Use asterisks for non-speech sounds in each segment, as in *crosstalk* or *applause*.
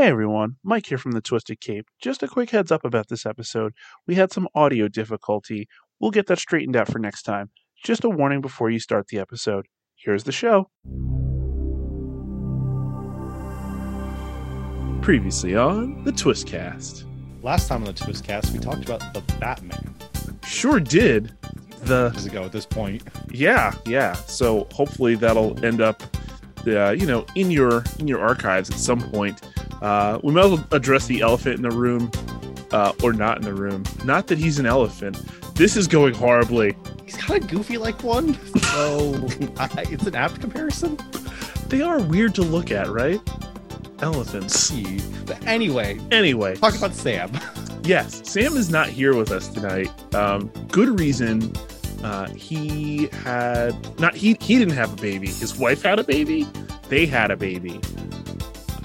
Hey everyone, Mike here from the Twisted Cape. Just a quick heads up about this episode. We had some audio difficulty. We'll get that straightened out for next time. Just a warning before you start the episode. Here's the show. Previously on the Twistcast. Last time on the Twistcast, we talked about the Batman. Sure did. The Does it go at this point? yeah, yeah. So hopefully that'll end up uh, you know, in your in your archives at some point. Uh, we might as well address the elephant in the room, uh, or not in the room. Not that he's an elephant. This is going horribly. He's kind of goofy like one, *laughs* so I, it's an apt comparison. They are weird to look at, right? Elephants. See, but anyway, Anyway, talk about Sam. *laughs* yes, Sam is not here with us tonight. Um, good reason. Uh, he had not he he didn't have a baby. His wife had a baby. They had a baby.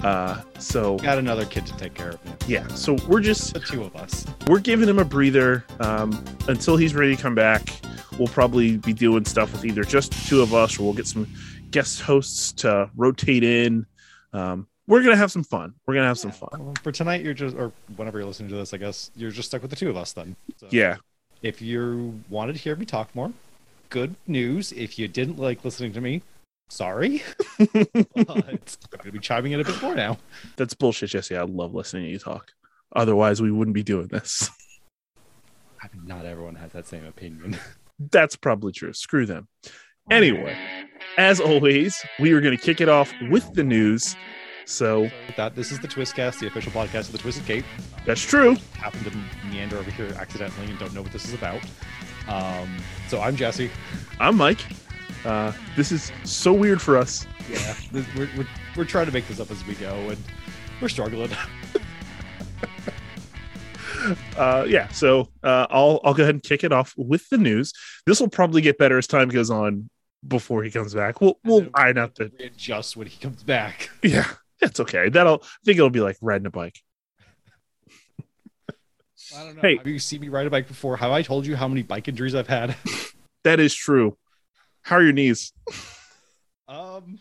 Uh, so Got another kid to take care of. yeah, so we're just The two of us. we're giving him a breather um, until he's ready to come back. We'll probably be doing stuff with either just the two of us, or we'll get some guest hosts to rotate in. Um, we're gonna have some fun. We're gonna have some fun. For tonight, you're just, or whenever you're listening to this, I guess you're just stuck with the two of us then. So Yeah, If you wanted to hear me talk more, good news. If you didn't like listening to me, sorry. *laughs* but I'm going to be chiming in a bit more now. that's bullshit, Jesse. I love listening to you talk. Otherwise, we wouldn't be doing this. *laughs* I mean, not everyone has that same opinion. *laughs* That's probably true. Screw them. Anyway, as always, we are going to kick it off with the news. So With that this is the Twistcast, the official podcast of the Twisted Cape. that's true. Happened to meander over here accidentally and don't know what this is about. Um, so I'm Jesse. I'm Mike. Uh, this is so weird for us. Yeah, this, we're, we're we're trying to make this up as we go, and we're struggling. *laughs* uh, yeah, so uh, I'll I'll go ahead and kick it off with the news. This will probably get better as time goes on before he comes back. We'll we'll iron out the readjust when he comes back. *laughs* yeah. That's okay. That'll I think it'll be like riding a bike. I don't know. Hey. Have you seen me ride a bike before? Have I told you how many bike injuries I've had? *laughs* That is true. How are your knees? Um,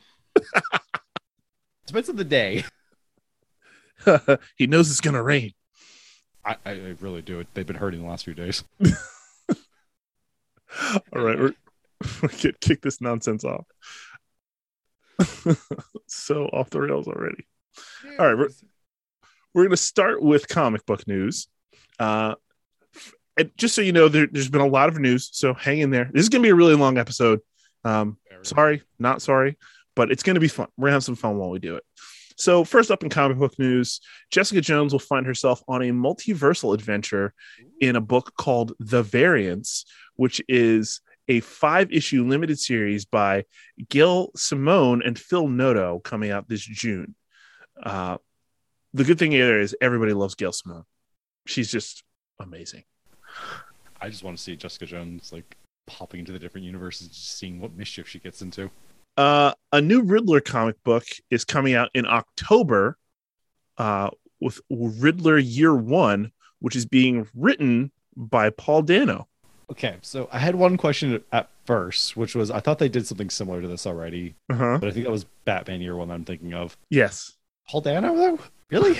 depends on the day. *laughs* he knows it's gonna rain. I, I I really do. They've been hurting the last few days. *laughs* All right, we're, we can kick this nonsense off. *laughs* so off the rails already. All right, we're- We're gonna start with comic book news. Uh, and just so you know, there, there's been a lot of news, so hang in there. This is gonna be a really long episode. Um, sorry, not sorry, but it's gonna be fun. We're gonna have some fun while we do it. So first up in comic book news, Jessica Jones will find herself on a multiversal adventure in a book called The Variants, which is a five issue limited series by Gail Simone and Phil Noto coming out this June. Uh, the good thing here is everybody loves Gail Simone. She's just amazing. I just want to see Jessica Jones like popping into the different universes, just seeing what mischief she gets into. Uh, a new Riddler comic book is coming out in October uh, with Riddler Year One, which is being written by Paul Dano. Okay, so I had one question at first, which was I thought they did something similar to this already, Uh-huh. but I think that was Batman Year One. I'm thinking of Yes. Paul Dano though. Really?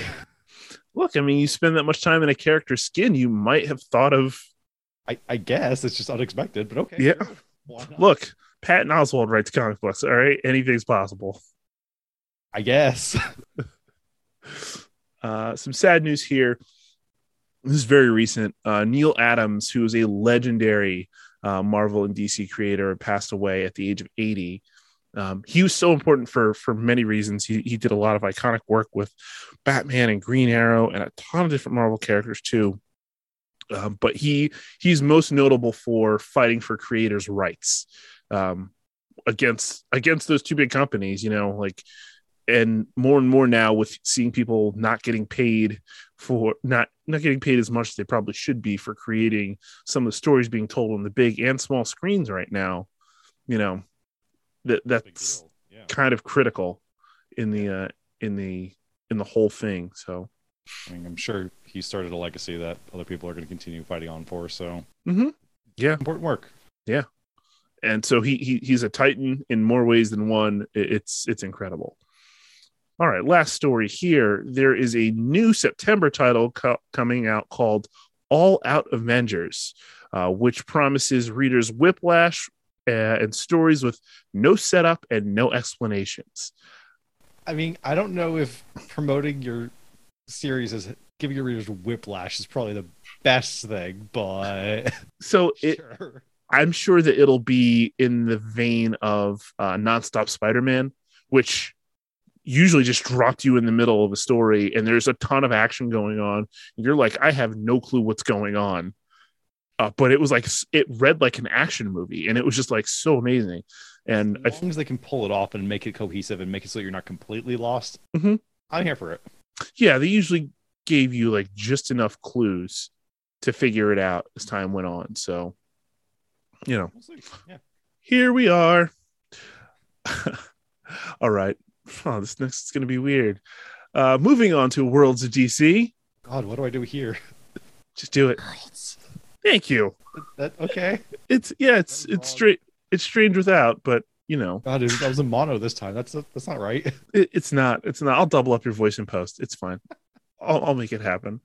*laughs* Look, I mean, you spend that much time in a character's skin, you might have thought of I, I guess it's just unexpected, but okay. Yeah. Look, Patton Oswalt writes comic books. All right, anything's possible. I guess. *laughs* Uh, some sad news here. This is very recent. Uh, Neal Adams, who is a legendary uh, Marvel and DC creator, passed away at the age of 80. Um, he was so important for for many reasons. He, he did a lot of iconic work with Batman and Green Arrow and a ton of different Marvel characters too. Um, but he he's most notable for fighting for creators' rights um, against against those two big companies. You know, like and more and more now with seeing people not getting paid for not not getting paid as much as they probably should be for creating some of the stories being told on the big and small screens right now you know that that's. Yeah. kind of critical in the uh in the in the whole thing so I mean, I'm sure he started a legacy that other people are going to continue fighting on for. So mm-hmm. important work. Yeah, and so he, he he's a titan in more ways than one it's it's incredible All right, last story here. There is a new September title co- coming out called All Out Avengers, uh, which promises readers whiplash uh, and stories with no setup and no explanations. I mean, I don't know if promoting your series as giving your readers whiplash is probably the best thing, but *laughs* So it, *laughs* sure. I'm sure that it'll be in the vein of uh, Nonstop Spider-Man, which usually just dropped you in the middle of a story, and there's a ton of action going on. You're like, I have no clue what's going on, uh, but it was like it read like an action movie, and it was just like so amazing. And I as long as they can pull it off and make it cohesive and make it so you're not completely lost, Mhm. I'm here for it. yeah, they usually gave you like just enough clues to figure it out as time went on. So, you know. Yeah. here we are. *laughs* All right. *laughs* Oh, this next is going to be weird. Uh, moving on to Worlds of DC. God, what do I do here? Just do it. Girls. Thank you. That okay? It's yeah, it's That it's straight. It's strange without, but you know, God, it was, I was in mono this time. That's that's not right. *laughs* it, it's not. It's not. I'll double up your voice in post. It's fine. I'll, I'll make it happen.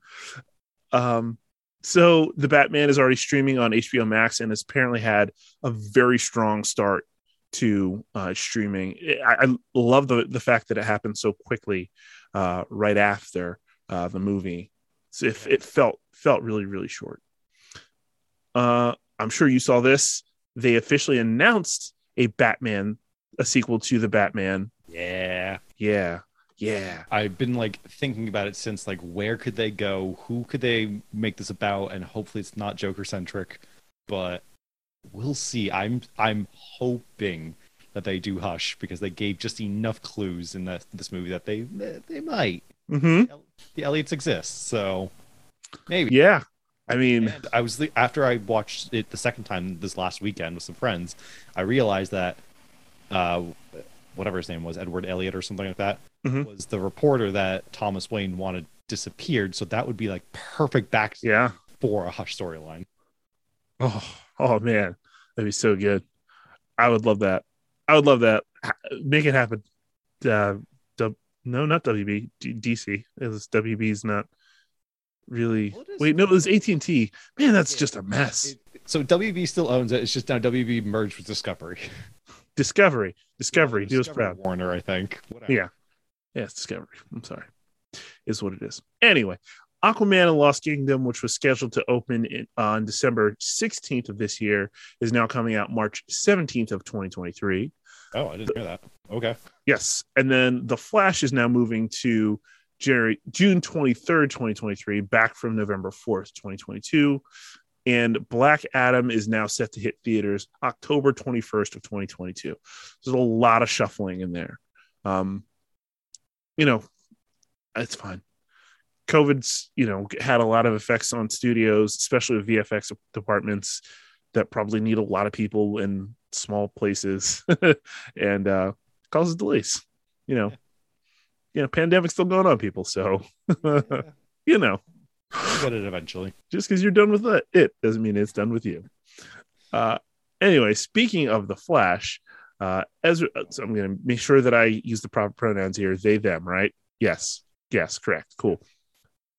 Um, so the Batman is already streaming on HBO Max and has apparently had a very strong start to uh, streaming. I, I love the the fact that it happened so quickly, uh, right after uh, the movie. So if it felt felt really really short. Uh, I'm sure you saw this. They officially announced a Batman, a sequel to the Batman. Yeah. Yeah, yeah. I've been like thinking about it since like where could they go? Who could they make this about? And hopefully it's not Joker centric, but we'll see. I'm I'm hoping that they do hush because they gave just enough clues in that this movie that they they might. hmm The Elliots exist, so maybe. Yeah. I mean, And I was after I watched it the second time this last weekend with some friends, I realized that uh, whatever his name was, Edward Elliot or something like that, Mhm. was the reporter that Thomas Wayne wanted disappeared. So that would be like perfect back yeah. for a Hush storyline. Oh, oh man, that'd be so good. I would love that. I would love that. Make it happen. Uh, dub, no, not WB. D- DC. It was WB's not really. Well, it is- Wait, no, it was AT and T. Man, that's Yeah. just a mess. It- so WB still owns it. It's just now WB merged with Discovery. *laughs* Discovery. Discovery. Do us Discovery proud. Warner, I think. Whatever. Yeah. Yeah, it's Discovery. I'm sorry. Is what it is. Anyway, Aquaman and Lost Kingdom, which was scheduled to open in, on December 16th of this year, is now coming out March 17th of 2023. Oh, I didn't hear that. Okay. Yes. And then The Flash is now moving to Jerry, June 23rd, 2023, back from November 4th, 2022. And Black Adam is now set to hit theaters October 21st of 2022. There's a lot of shuffling in there. Um, you know, it's fine. COVID's, you know, had a lot of effects on studios, especially with VFX departments that probably need a lot of people in small places *laughs* and uh causes delays. You know, you know, pandemic's still going on, people. So, Yeah, *laughs* you know, get it eventually. just because you're done with it, it doesn't mean it's done with you. Uh, anyway, speaking of the Flash, uh, Ezra, so I'm going to make sure that I use the proper pronouns here. They, them, right? Yes, yes, correct, cool.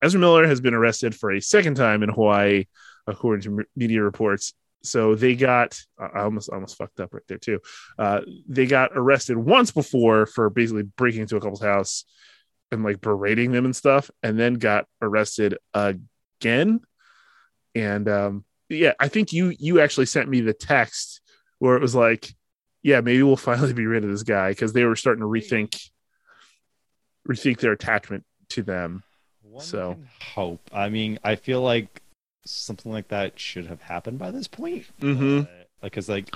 Ezra Miller has been arrested for a second time in Hawaii, according to media reports. So they got, I almost almost fucked up right there too. Uh, they got arrested once before for basically breaking into a couple's house and like berating them and stuff, and then got arrested again. And um, yeah, I think you you actually sent me the text where it was like, yeah, maybe we'll finally be rid of this guy because they were starting to rethink rethink their attachment to them. One So- can hope. I mean, I feel like something like that should have happened by this point. Mhm. But, because like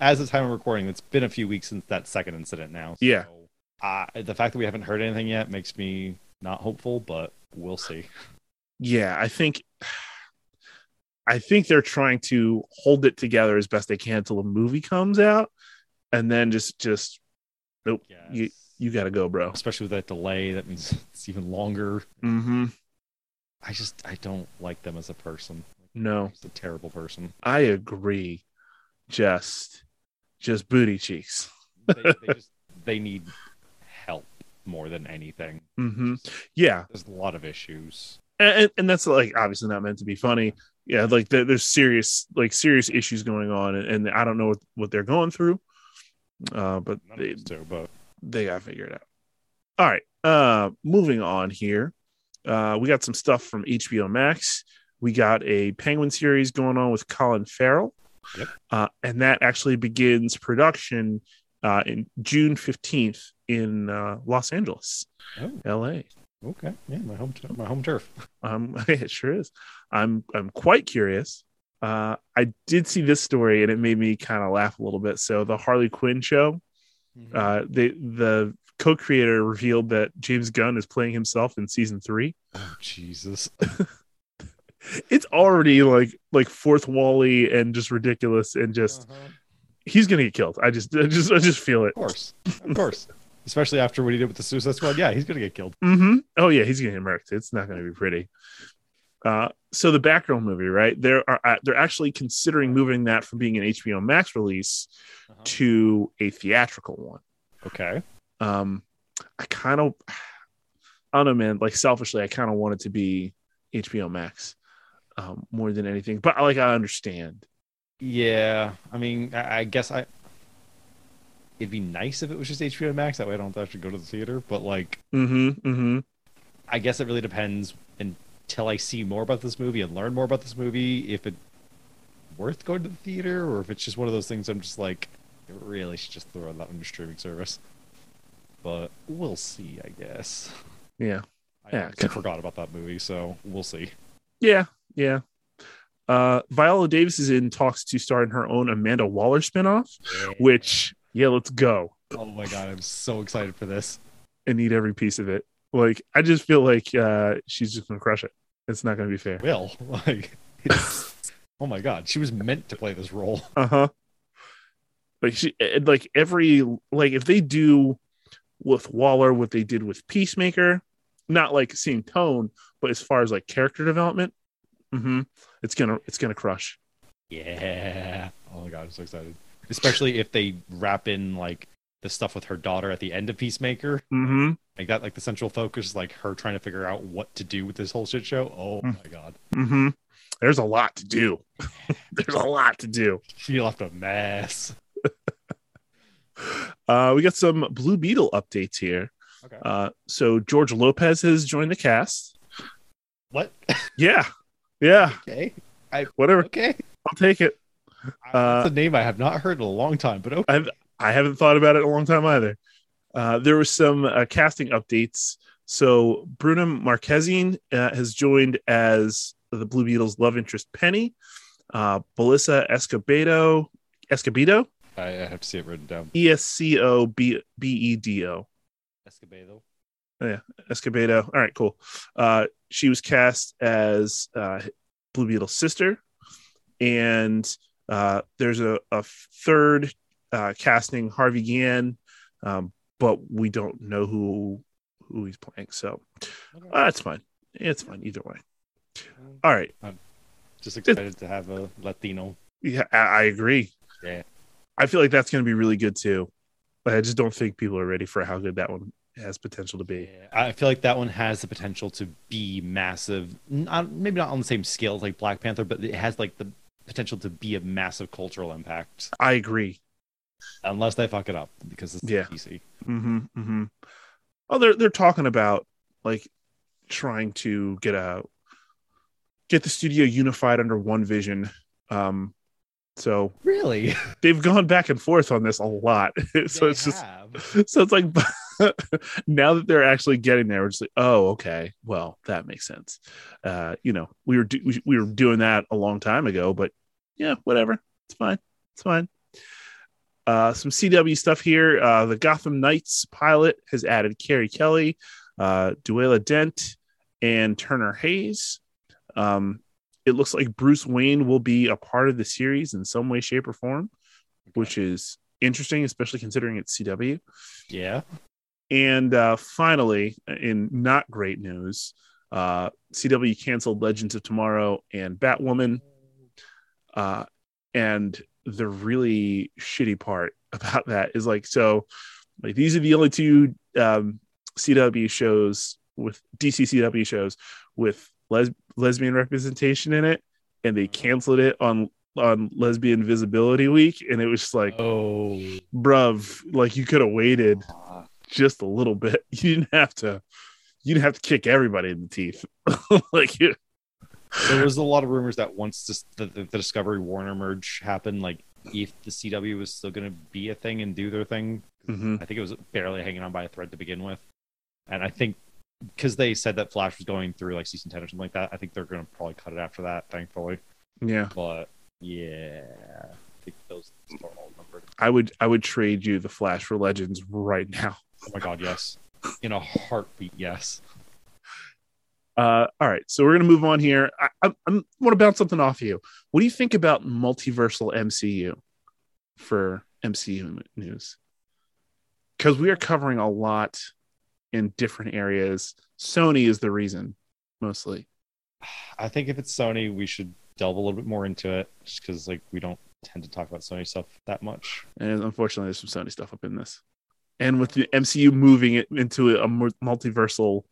as the time of recording, it's been a few weeks since that second incident now. Yeah. So, uh, the fact that we haven't heard anything yet makes me not hopeful, but we'll see. Yeah, I think I think they're trying to hold it together as best they can until the movie comes out, and then just just nope, you Yes. you got to go, bro. especially with that delay, that means *laughs* it's even longer. Mm-hmm. I just I don't like them as a person. No, it's a terrible person. I agree. Just just booty cheeks. They, they *laughs* just they need help. more than anything. hmm Yeah, There's a lot of issues. and, and that's like obviously not meant to be funny. Yeah, like there, there's serious like serious issues going on, and, and I don't know what, what they're going through. Uh, but they, of but they got to figure it out. All right. Uh moving on here. Uh we got some stuff from HBO Max. We got a Penguin series going on with Colin Farrell. Yep. Uh and that actually begins production uh in June 15th in uh Los Angeles, oh, LA. okay, yeah, my home my home turf. *laughs* Um *laughs* it sure is. I'm I'm quite curious. Uh I did see this story and it made me kind of laugh a little bit. So the Harley Quinn show uh they the co-creator revealed that james gunn is playing himself in season three oh Jesus! *laughs* it's already like like fourth wally and just ridiculous and just Uh-huh. he's gonna get killed i just i just i just feel it Of course, of course. Especially after what he did with the Suicide Squad. Yeah, he's gonna get killed. Mm-hmm. oh yeah he's gonna get murked it's not gonna be pretty uh so the batgirl movie right there are uh, they're actually considering moving that from being an hbo max release Uh-huh. to a theatrical one Okay. um i kind of i don't know man like selfishly i kind of want it to be hbo max um more than anything but like i understand Yeah, I mean, I, I guess I. It'd be nice if it was just HBO Max. That way, I don't have to actually go to the theater. But like, mm-hmm mm-hmm I guess it really depends until I see more about this movie and learn more about this movie if it worth going to the theater or if it's just one of those things I'm just like, it really should just throw that on your streaming service. But we'll see, I guess. yeah I Yeah, honestly forgot about that movie, so we'll see. yeah yeah uh viola davis is in talks to star in her own amanda waller spinoff which yeah let's go oh my god, I'm so excited for this. i need every piece of it like i just feel like uh she's just gonna crush it it's not gonna be fair Will *laughs* like, oh my god, she was meant to play this role. *laughs* uh-huh like she and, like every like if they do with waller what they did with peacemaker not like same tone but as far as like character development hmm it's gonna it's gonna crush Yeah. Oh my god, I'm so excited. Especially if they wrap in like the stuff with her daughter at the end of Peacemaker. hmm Like that like the central focus, like her trying to figure out what to do with this whole shit show. Oh Mm. my god. hmm there's a lot to do *laughs* there's a lot to do She left a mess. *laughs* uh we got some blue beetle updates here Okay. uh so george lopez has joined the cast what? *laughs* yeah yeah Okay. I, whatever Okay. i'll take it Uh, That's a name I have not heard in a long time, but okay. I haven't thought about it in a long time either. Uh, there were some uh, casting updates. So Bruna Marquezine uh, has joined as the Blue Beetles' love interest Penny. Uh, Belissa Escobedo, Escobedo, I, I have to see it written down. E S C O B B E D O, Escobedo. Oh, yeah, Escobedo. All right, cool. Uh, she was cast as uh, Blue Beetle's sister, and uh, there's a, a third uh, casting Harvey Gann, um, but we don't know who who he's playing. So Okay. uh, it's fine. It's fine either way. All right. I'm Just excited to have a Latino. Yeah, I, I agree. Yeah. I feel like that's going to be really good too. But I just don't think people are ready for how good that one has potential to be. I feel like that one has the potential to be massive. Not, maybe not on the same scale as like Black Panther, but it has like the potential to be a massive cultural impact. I agree. Unless they fuck it up, because it's Yeah. easy. Mm-hmm. Mm-hmm. Oh, they're they're talking about like trying to get a get the studio unified under one vision. Um, so Really? *laughs* they've gone back and forth on this a lot. *laughs* so They it's just have. *laughs* so it's like now that they're actually getting there, we're just like, oh, okay, well, that makes sense. Uh, you know, we were do- we- we were doing that a long time ago, but yeah, whatever, it's fine, it's fine. Uh, some CW stuff here. Uh, the Gotham Knights pilot has added Carrie Kelly, uh, Duela Dent, and Turner Hayes. Um, it looks like Bruce Wayne will be a part of the series in some way, shape, or form, which is interesting, especially considering it's CW. Yeah. And uh, finally, in not great news, uh, CW canceled Legends of Tomorrow and Batwoman. Uh, and the really shitty part *laughs* about that is like, so like these are the only two um, CW shows with DC CW shows with les- lesbian representation in it, and they canceled it on on Lesbian Visibility Week, and it was just like, Oh, bruv, like you could have waited *laughs* just a little bit. *laughs* You didn't have to. You didn't have to kick everybody in the teeth. like you, there was a lot of rumors that once this, the, the, Discovery Warner merge happened, like if the CW was still going to be a thing and do their thing, Mhm. I think it was barely hanging on by a thread to begin with. And I think because they said that Flash was going through like season 10 or something like that, I think they're going to probably cut it after that, thankfully. yeah. But yeah, I think those are all numbered. I would I would trade you the Flash for Legends right now. Oh my god, yes. In a heartbeat, yes. Uh, all right, so we're gonna move on here. I, I, I want to bounce something off you. What do you think about multiversal MCU for MCU news? Because we are covering a lot in different areas. Sony is the reason, mostly. I think if it's Sony, we should delve a little bit more into it just because like we don't tend to talk about Sony stuff that much. And unfortunately, there's some Sony stuff up in this. And with the MCU moving it into a multiversal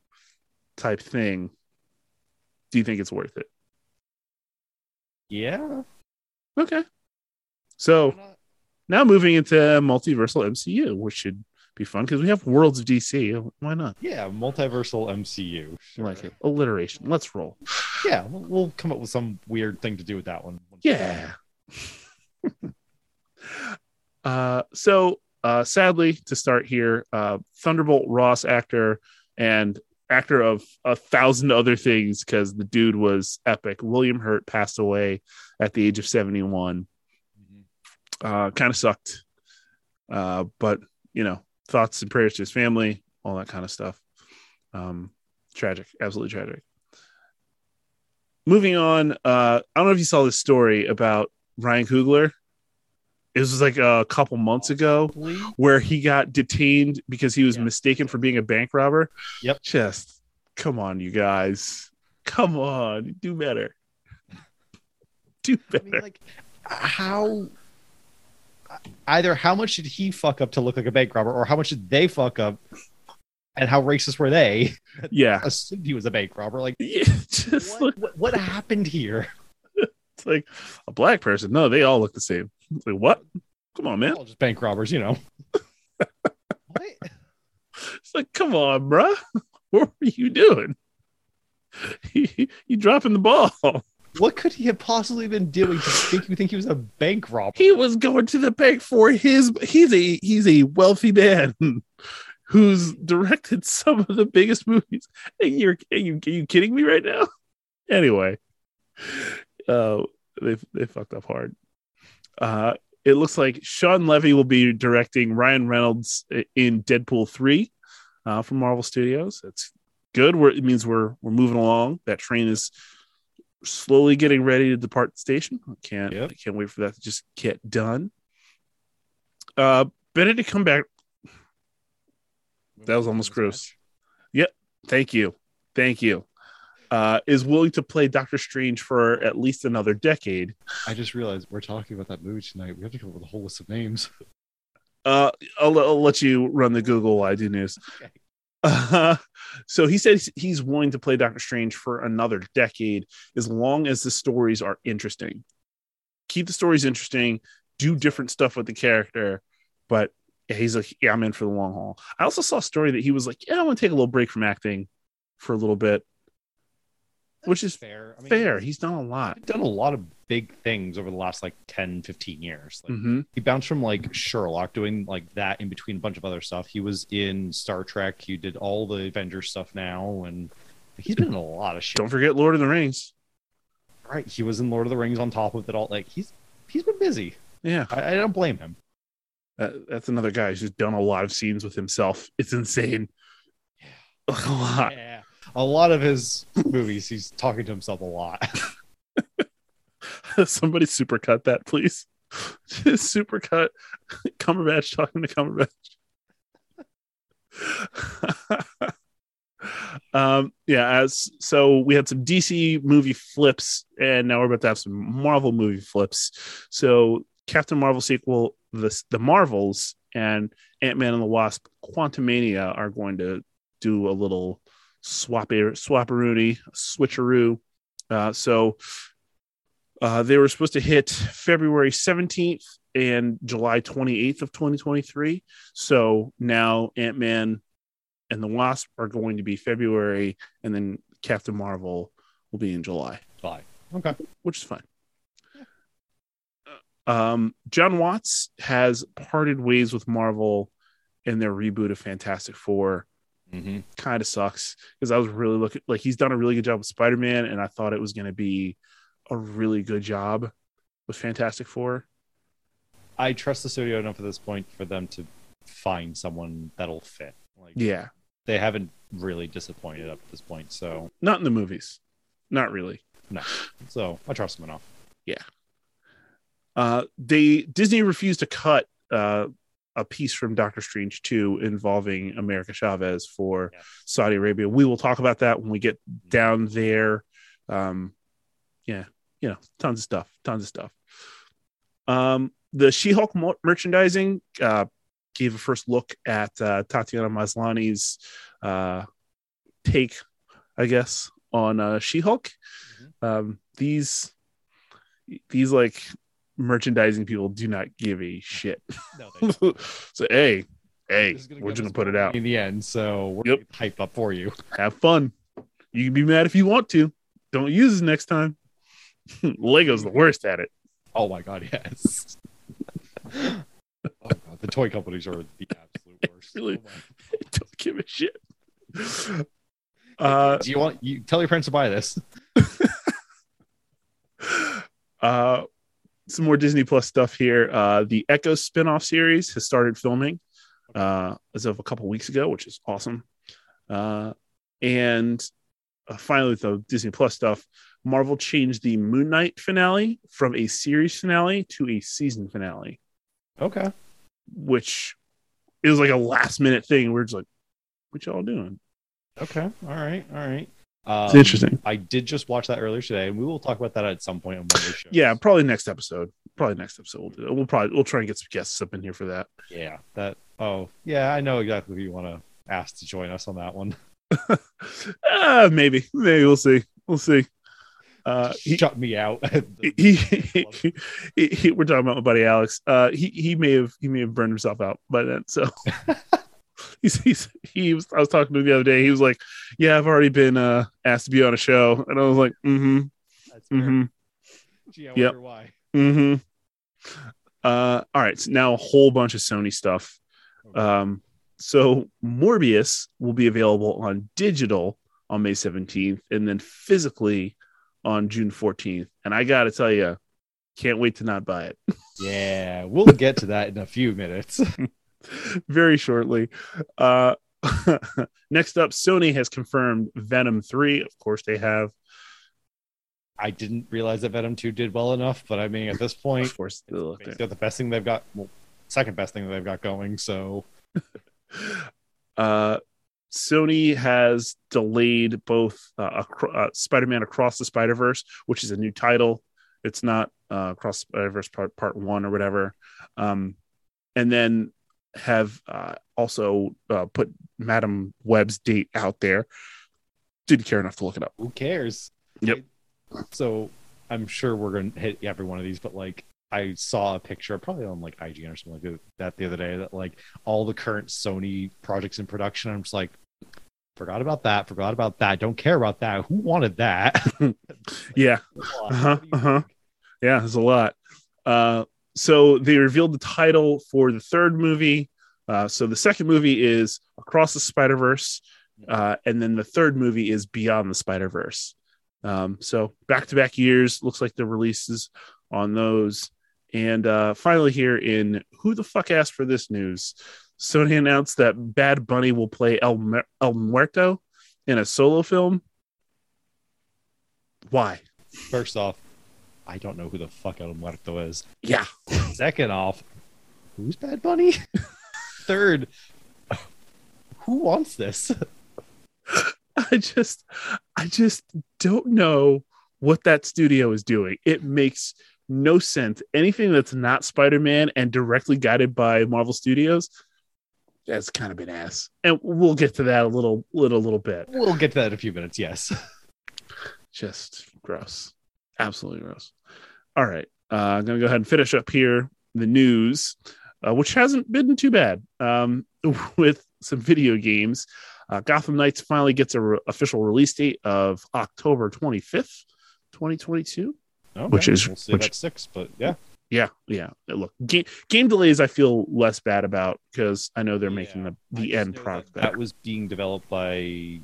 type thing, do you think it's worth it? Yeah. Okay. So now moving into multiversal MCU, which should be fun because we have Worlds of DC. Why not? Yeah, multiversal MCU. I like it. Alliteration. Let's roll. Yeah, we'll, we'll come up with some weird thing to do with that one. Yeah. *laughs* uh, so uh, sadly, to start here, uh, Thunderbolt Ross actor and actor of a thousand other things because the dude was epic. William Hurt passed away at the age of 71. Uh, kind of sucked. Uh, but, you know, thoughts and prayers to his family, all that kind of stuff. Um, tragic, absolutely tragic. Moving on, uh, I don't know if you saw this story about Ryan Coogler. It was like a couple months ago where he got detained because he was Yeah. mistaken for being a bank robber. Yep. Just come on, you guys. Come on, do better. Do I better. mean, like, how? Either how much did he fuck up to look like a bank robber, or how much did they fuck up, and how racist were they? yeah. *laughs* Assumed he was a bank robber. Like, *laughs* Yeah. Just what, look what, what happened here? It's *laughs* like a black person. No, they all look the same. It's like, what? Come on, man. All just bank robbers, you know. *laughs* what? It's like, come on, bruh. *laughs* What were you doing? you, you dropping the ball. What could he have possibly been doing to make you think he was a bank robber? He was going to the bank for his he's a he's a wealthy man who's directed some of the biggest movies. Are you, are you, are you kidding me right now? Anyway, uh, they they fucked up hard. Uh, it looks like Shawn Levy will be directing Ryan Reynolds in Deadpool three uh, from Marvel Studios. That's good. We're, it means we're we're moving along. That train is slowly getting ready to depart the station. I can't Yep. I can't wait for that to just get done. Uh, Benedict back. That was almost gross. Yep. Thank you, thank you. Uh, is willing to play Doctor Strange for at least another decade. I just realized we're talking about that movie tonight. We have to come up with a whole list of names. *laughs* Uh, I'll, I'll let you run the Google while I do news. Okay. Uh, *laughs* so he says he's willing to play Doctor Strange for another decade as long as the stories are interesting. Keep the stories interesting, do different stuff with the character, but he's like, yeah, I'm in for the long haul. I also saw a story that he was like, yeah, I want to take a little break from acting for a little bit, which is fair. I mean, fair. He's done a lot. He's done a lot of big things over the last like 10, 15 years. Like, hmm He bounced from like Sherlock doing like that in between a bunch of other stuff. He was in Star Trek. He did all the Avengers stuff now, and he's been in a lot of shit. Don't forget Lord of the Rings. Right. He was in Lord of the Rings on top of it all. Like he's he's been busy. Yeah, I, I don't blame him. that, that's another guy who's done a lot of scenes with himself. It's insane. *laughs* A lot. Yeah. A lot of his movies, he's talking to himself a lot. *laughs* *laughs* Somebody supercut that, please. *laughs* Supercut Cumberbatch talking to Cumberbatch. um, yeah, as so we had some DC movie flips, and now we're about to have some Marvel movie flips. So Captain Marvel sequel, the the Marvels and Ant Man and the Wasp: Quantumania are going to do a little swap swapperoonie switcheroo. Uh, so uh, they were supposed to hit February 17th and July 28th of 2023. So now Ant Man and the Wasp are going to be February, and then Captain Marvel will be in July. July. Okay. Which is fine. Um, Jon Watts has parted ways with Marvel in their reboot of Fantastic 4 Mm-hmm. Kind of sucks because I was really looking like he's done a really good job with Spider Man, and I thought it was going to be a really good job with Fantastic Four. I trust the studio enough at this point for them to find someone that'll fit. Like, Yeah, they haven't really disappointed up to this point, so not in the movies, not really. no. So I trust them enough. Yeah. Uh, they Disney refused to cut uh, a piece from Doctor Strange 2 involving America Chavez for Yeah. Saudi Arabia. We will talk about that when we get down there. Um, yeah, you know, tons of stuff, tons of stuff. Um, the She-Hulk mo- merchandising uh, gave a first look at uh, Tatiana Maslany's uh, take, I guess, on uh, She-Hulk. Um, these these like merchandising people do not give a shit. No, *laughs* so hey, hey, is we're gonna put it out. in the end. So we're Yep. gonna hype up for you. *laughs* Have fun. You can be mad if you want to. Don't use it next time. *laughs* Lego's the worst at it. Oh my god, yes. oh god, the toy companies are the absolute worst. Really? Oh Don't give a shit. Uh, Do you want you tell your friends to buy this? uh, some more Disney Plus stuff here. Uh, the Echo spin-off series has started filming uh, as of a couple weeks ago, which is awesome. Uh, and uh, finally, with the Disney Plus stuff, Marvel changed the Moon Knight finale from a series finale to a season finale, Okay. which is like a last minute thing. We're just like, what y'all doing? Okay. All right. All right. Um, It's interesting. I did just watch that earlier today, and we will talk about that at some point on one of the shows. Yeah, probably next episode. Probably next episode. We'll do. We'll probably we'll try and get some guests up in here for that. Yeah. That. Oh, yeah. I know exactly who you want to ask to join us on that one. *laughs* uh, maybe, maybe we'll see. We'll see. Uh, he, Shut me out. *laughs* he, he, *laughs* he- he- we're talking about my buddy Alex. Uh, he he may have he may have burned himself out by then. So *laughs* he's, he's he was. I was talking to him the other day. He was like, "Yeah, I've already been uh asked to be on a show," and I was like, "Mm-hmm, That's mm-hmm, Gee, I Yep. wonder why. mm-hmm." Uh, all right. So now a whole bunch of Sony stuff. Um, so Morbius will be available on digital on May 17th and then physically on June 14th. And I got to tell you, can't wait to not buy it *laughs* Yeah, we'll get to that in a few minutes. *laughs* *laughs* very shortly. Uh, *laughs* next up, Sony has confirmed Venom 3. Of course, they have. I didn't realize that Venom 2 did well enough, but I mean, at this point, Of course, it's the best thing they've got. Well, second best thing that they've got going. So *laughs* uh, Sony has delayed both uh, uh, Spider-Man Across the Spider-Verse, which is a new title. It's not uh, Across the Spider-Verse Part Part One or whatever, um, and then have uh, also uh, put Madame Web's date out there. Didn't care enough to look it up. who cares? Yep. So I'm sure we're going to hit every one of these, but like I saw a picture, probably on like IGN or something like that the other day, that like all the current Sony projects in production. I'm just like, forgot about that, forgot about that, don't care about that. Who wanted that? *laughs* Yeah, Uh-huh, uh-huh. Yeah, there's a lot. Uh, so they revealed the title for the third movie. Uh, so the second movie is Across the Spider Verse, uh, and then the third movie is Beyond the Spider Verse. Um, so back to back years looks like the releases on those. And uh, finally, here in who the fuck asked for this news? Sony announced that Bad Bunny will play El, Mu- El Muerto in a solo film. Why? First off, I don't know who the fuck El Muerto is. Yeah, Second off, who's Bad Bunny? *laughs* Third, who wants this? *laughs* I just I just don't know what that studio is doing. It makes no sense. Anything that's not Spider-Man and directly guided by Marvel Studios, that's kind of been ass, and we'll get to that a little, little, little bit. We'll get to that in a few minutes. Yes. Just gross, absolutely gross. All right, uh, I'm gonna go ahead and finish up here the news, uh, which hasn't been too bad. Um, *laughs* with some video games, uh, Gotham Knights finally gets a re- official release date of October 25th, 2022. Okay, Which is- we'll which- six, but yeah, Yeah, yeah. Look, game game delays I feel less bad about because I know they're making the, the end product that, that was being developed by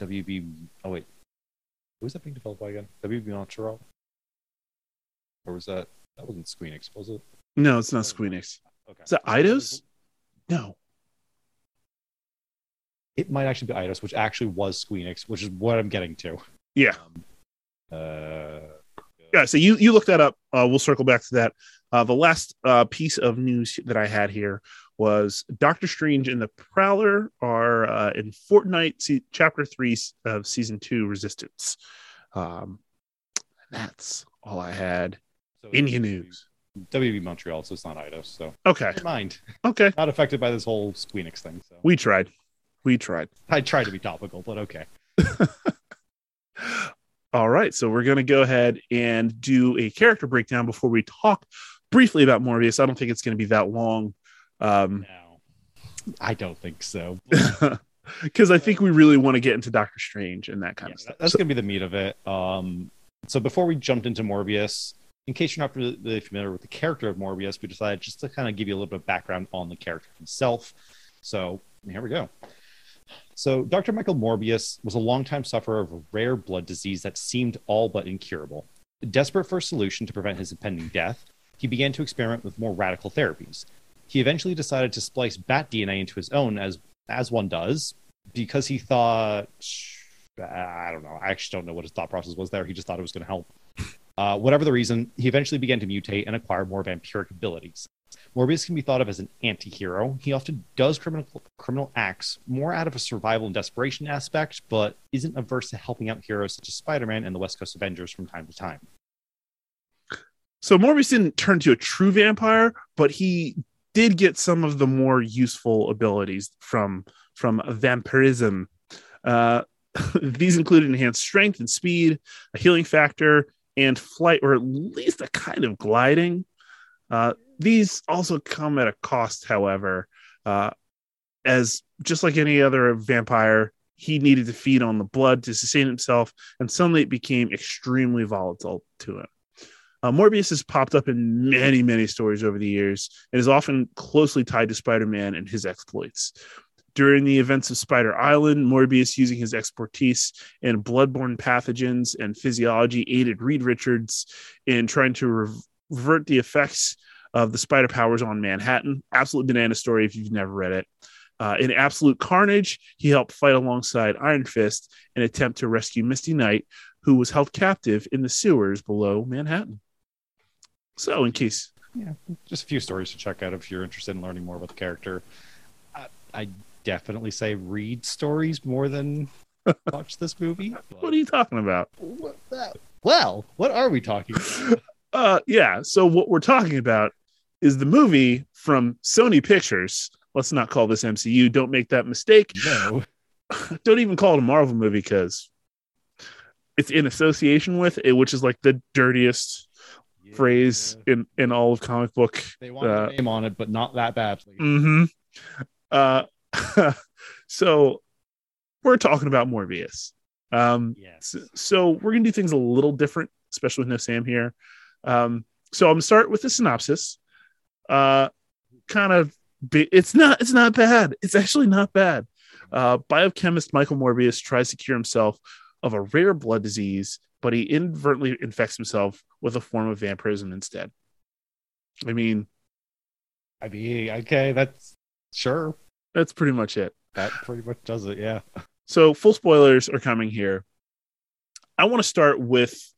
WB. Oh wait, who was that being developed by again? WB Montreal, or was that that wasn't Squeenix, was it? no, it's not Squeenix. Okay, Is that Eidos? No. It might actually be Eidos, which actually was Squeenix, which is what I'm getting to. Yeah. Um, uh, Yeah. So you you look that up. Uh, we'll circle back to that. Uh, the last uh, piece of news that I had here was Doctor Strange and the Prowler are uh, in Fortnite se- Chapter Three of Season Two Resistance. Um, that's all I had so in it's your news. WB Montreal, so it's not Eidos. So Okay. mind. Okay. Not affected by this whole Squeenix thing. So We tried. We tried. I tried to be topical, but okay. *laughs* All right, so we're going to go ahead and do a character breakdown before we talk briefly about Morbius. I don't think it's going to be that long, um, No, I don't think so. *laughs* because I think we really want to get into Doctor Strange and that kind Yeah, of stuff. that's So- going to be the meat of it. Um, so before we jumped into Morbius, in case you're not really familiar with the character of Morbius, we decided just to kind of give you a little bit of background on the character himself. So here we go. So Dr. Michael Morbius was a longtime sufferer of a rare blood disease that seemed all but incurable. Desperate for a solution to prevent his impending death, he began to experiment with more radical therapies. He eventually decided to splice bat DNA into his own, as as one does, because he thought I don't know. I actually don't know what his thought process was there. He just thought it was going to help. Uh, whatever the reason, he eventually began to mutate and acquire more vampiric abilities. Morbius can be thought of as an anti-hero. He often does criminal criminal acts more out of a survival and desperation aspect, but isn't averse to helping out heroes such as Spider-Man and the West Coast Avengers from time to time. So Morbius didn't turn to a true vampire, but he did get some of the more useful abilities from from vampirism. Uh, *laughs* these included enhanced strength and speed, a healing factor, and flight, or at least a kind of gliding. Uh, these also come at a cost, however, uh, as just like any other vampire, he needed to feed on the blood to sustain himself, and suddenly it became extremely volatile to him. Uh, Morbius has popped up in many, many stories over the years and is often closely tied to Spider Man and his exploits. During the events of Spider Island, Morbius, using his expertise in bloodborne pathogens and physiology, aided Reed Richards in trying to rev- revert the effects of the spider powers on Manhattan. Absolute banana story if you've never read it. Uh, in Absolute Carnage, he helped fight alongside Iron Fist in attempt to rescue Misty Knight, who was held captive in the sewers below Manhattan. So, in case Yeah, just a few stories to check out if you're interested in learning more about the character. I, I definitely say read stories more than *laughs* watch this movie. what are you talking about? What that? Well, what are we talking about? *laughs* Uh, yeah. So, what we're talking about is the movie from Sony Pictures. Let's not call this MCU. Don't make that mistake. No. *laughs* Don't even call it a Marvel movie because it's in association with it, which is like the dirtiest phrase in in all of comic book. They want uh, a name on it, but not that badly. hmm Uh, *laughs* so we're talking about Morbius. Um, Yes. so, so we're gonna do things a little different, especially with no Sam here. Um, so I'm gonna start with the synopsis. Uh, kind of, bi- it's not, it's not bad. It's actually not bad. Uh, biochemist Michael Morbius tries to cure himself of a rare blood disease, but he inadvertently infects himself with a form of vampirism instead. I mean, I mean, okay, that's sure. That's pretty much it. That pretty much does it. Yeah. So full spoilers are coming here. I want to start with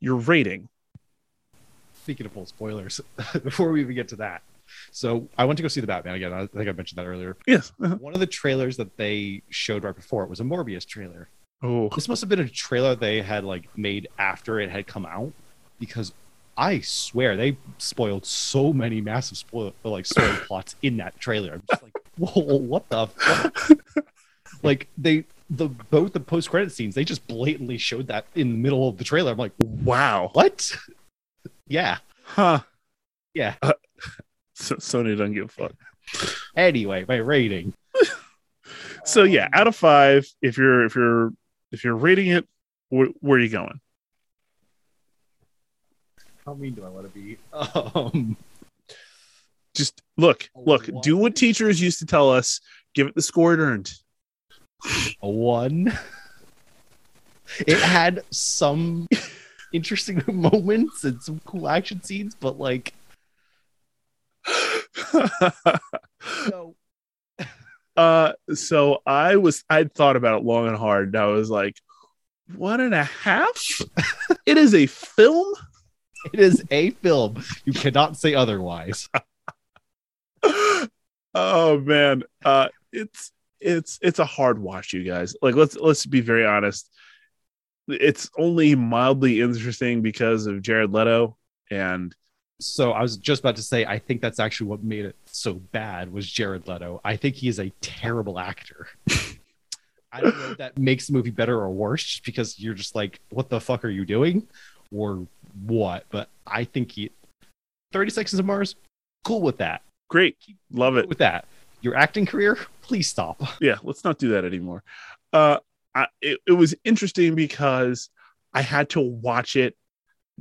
your rating. Speaking of full spoilers, *laughs* before we even get to that, so I went to go see the Batman again. I think I mentioned that earlier. Yes. Uh-huh. One of the trailers that they showed right before it was a Morbius trailer. Oh, This must have been a trailer they had like made after it had come out, because I swear they spoiled so many massive spoil like story *laughs* plots in that trailer. I'm just like, Whoa, what the fuck? *laughs* like they the both the post credit scenes, they just blatantly showed that in the middle of the trailer. I'm like, Wow. what? *laughs* yeah, Huh. yeah. *laughs* So, Sony doesn't give a fuck. Anyway, my rating. So yeah, out of five, if you're if you're if you're rating it, wh- where are you going? How mean do I want to be? Um, Just look, look, do what teachers used to tell us. Give it the score it earned. a one. It had some *laughs* interesting *laughs* moments and some cool action scenes, but like, *laughs* no. uh, so I was I'd thought about it long and hard. And I was like, one and a half. it is a film. It is a film. You cannot say otherwise. Oh man, uh, it's it's it's a hard watch, you guys. Like let's let's be very honest. It's only mildly interesting because of Jared Leto, and So I was just about to say, I think that's actually what made it so bad was Jared Leto. I think he is a terrible actor. I don't know if that makes the movie better or worse, because you're just like, what the fuck are you doing? Or what? But I think he 30 Seconds of Mars, cool with that. Great, love it. With that. Your acting career, please stop. Yeah, let's not do that anymore. Uh, I, it, it was interesting because I had to watch it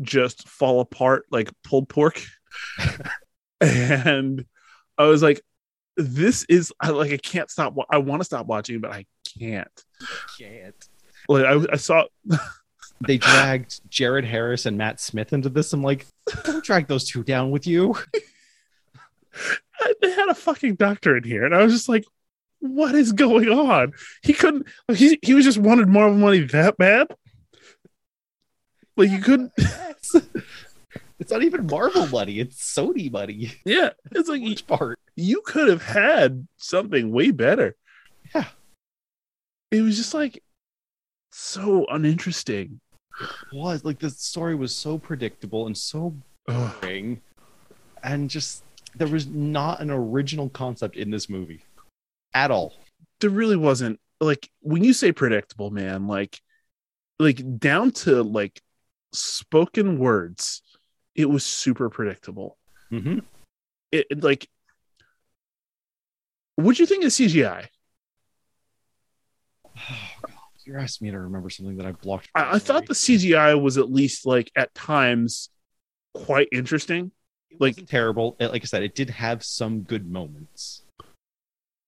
just fall apart like pulled pork, *laughs* and I was like, "This is I like I can't stop. wa- I want to stop watching, but I can't." Can't. Like I, I saw *laughs* They dragged Jared Harris and Matt Smith into this. I'm like, don't drag those two down with you. *laughs* *laughs* they had a fucking doctor in here, and I was just like, "What is going on?" He couldn't. He he was just wanted Marvel money that bad. Like you couldn't. *laughs* It's not even Marvel money, it's Sony money. Yeah, *laughs* it's like each part? you could have had something way better. Yeah. It was just like so uninteresting. Was like the story was so predictable and so Ugh. boring, and just there was not an original concept in this movie at all. There really wasn't like when you say predictable, man, like like down to like spoken words, it was super predictable. Mm-hmm. It, it like what'd you think of CGI? Oh, *sighs* God. You're asking me to remember something that I blocked. I, I thought the. CGI was at least like at times quite interesting. It like- wasn't terrible. It- like I said, it did have some good moments,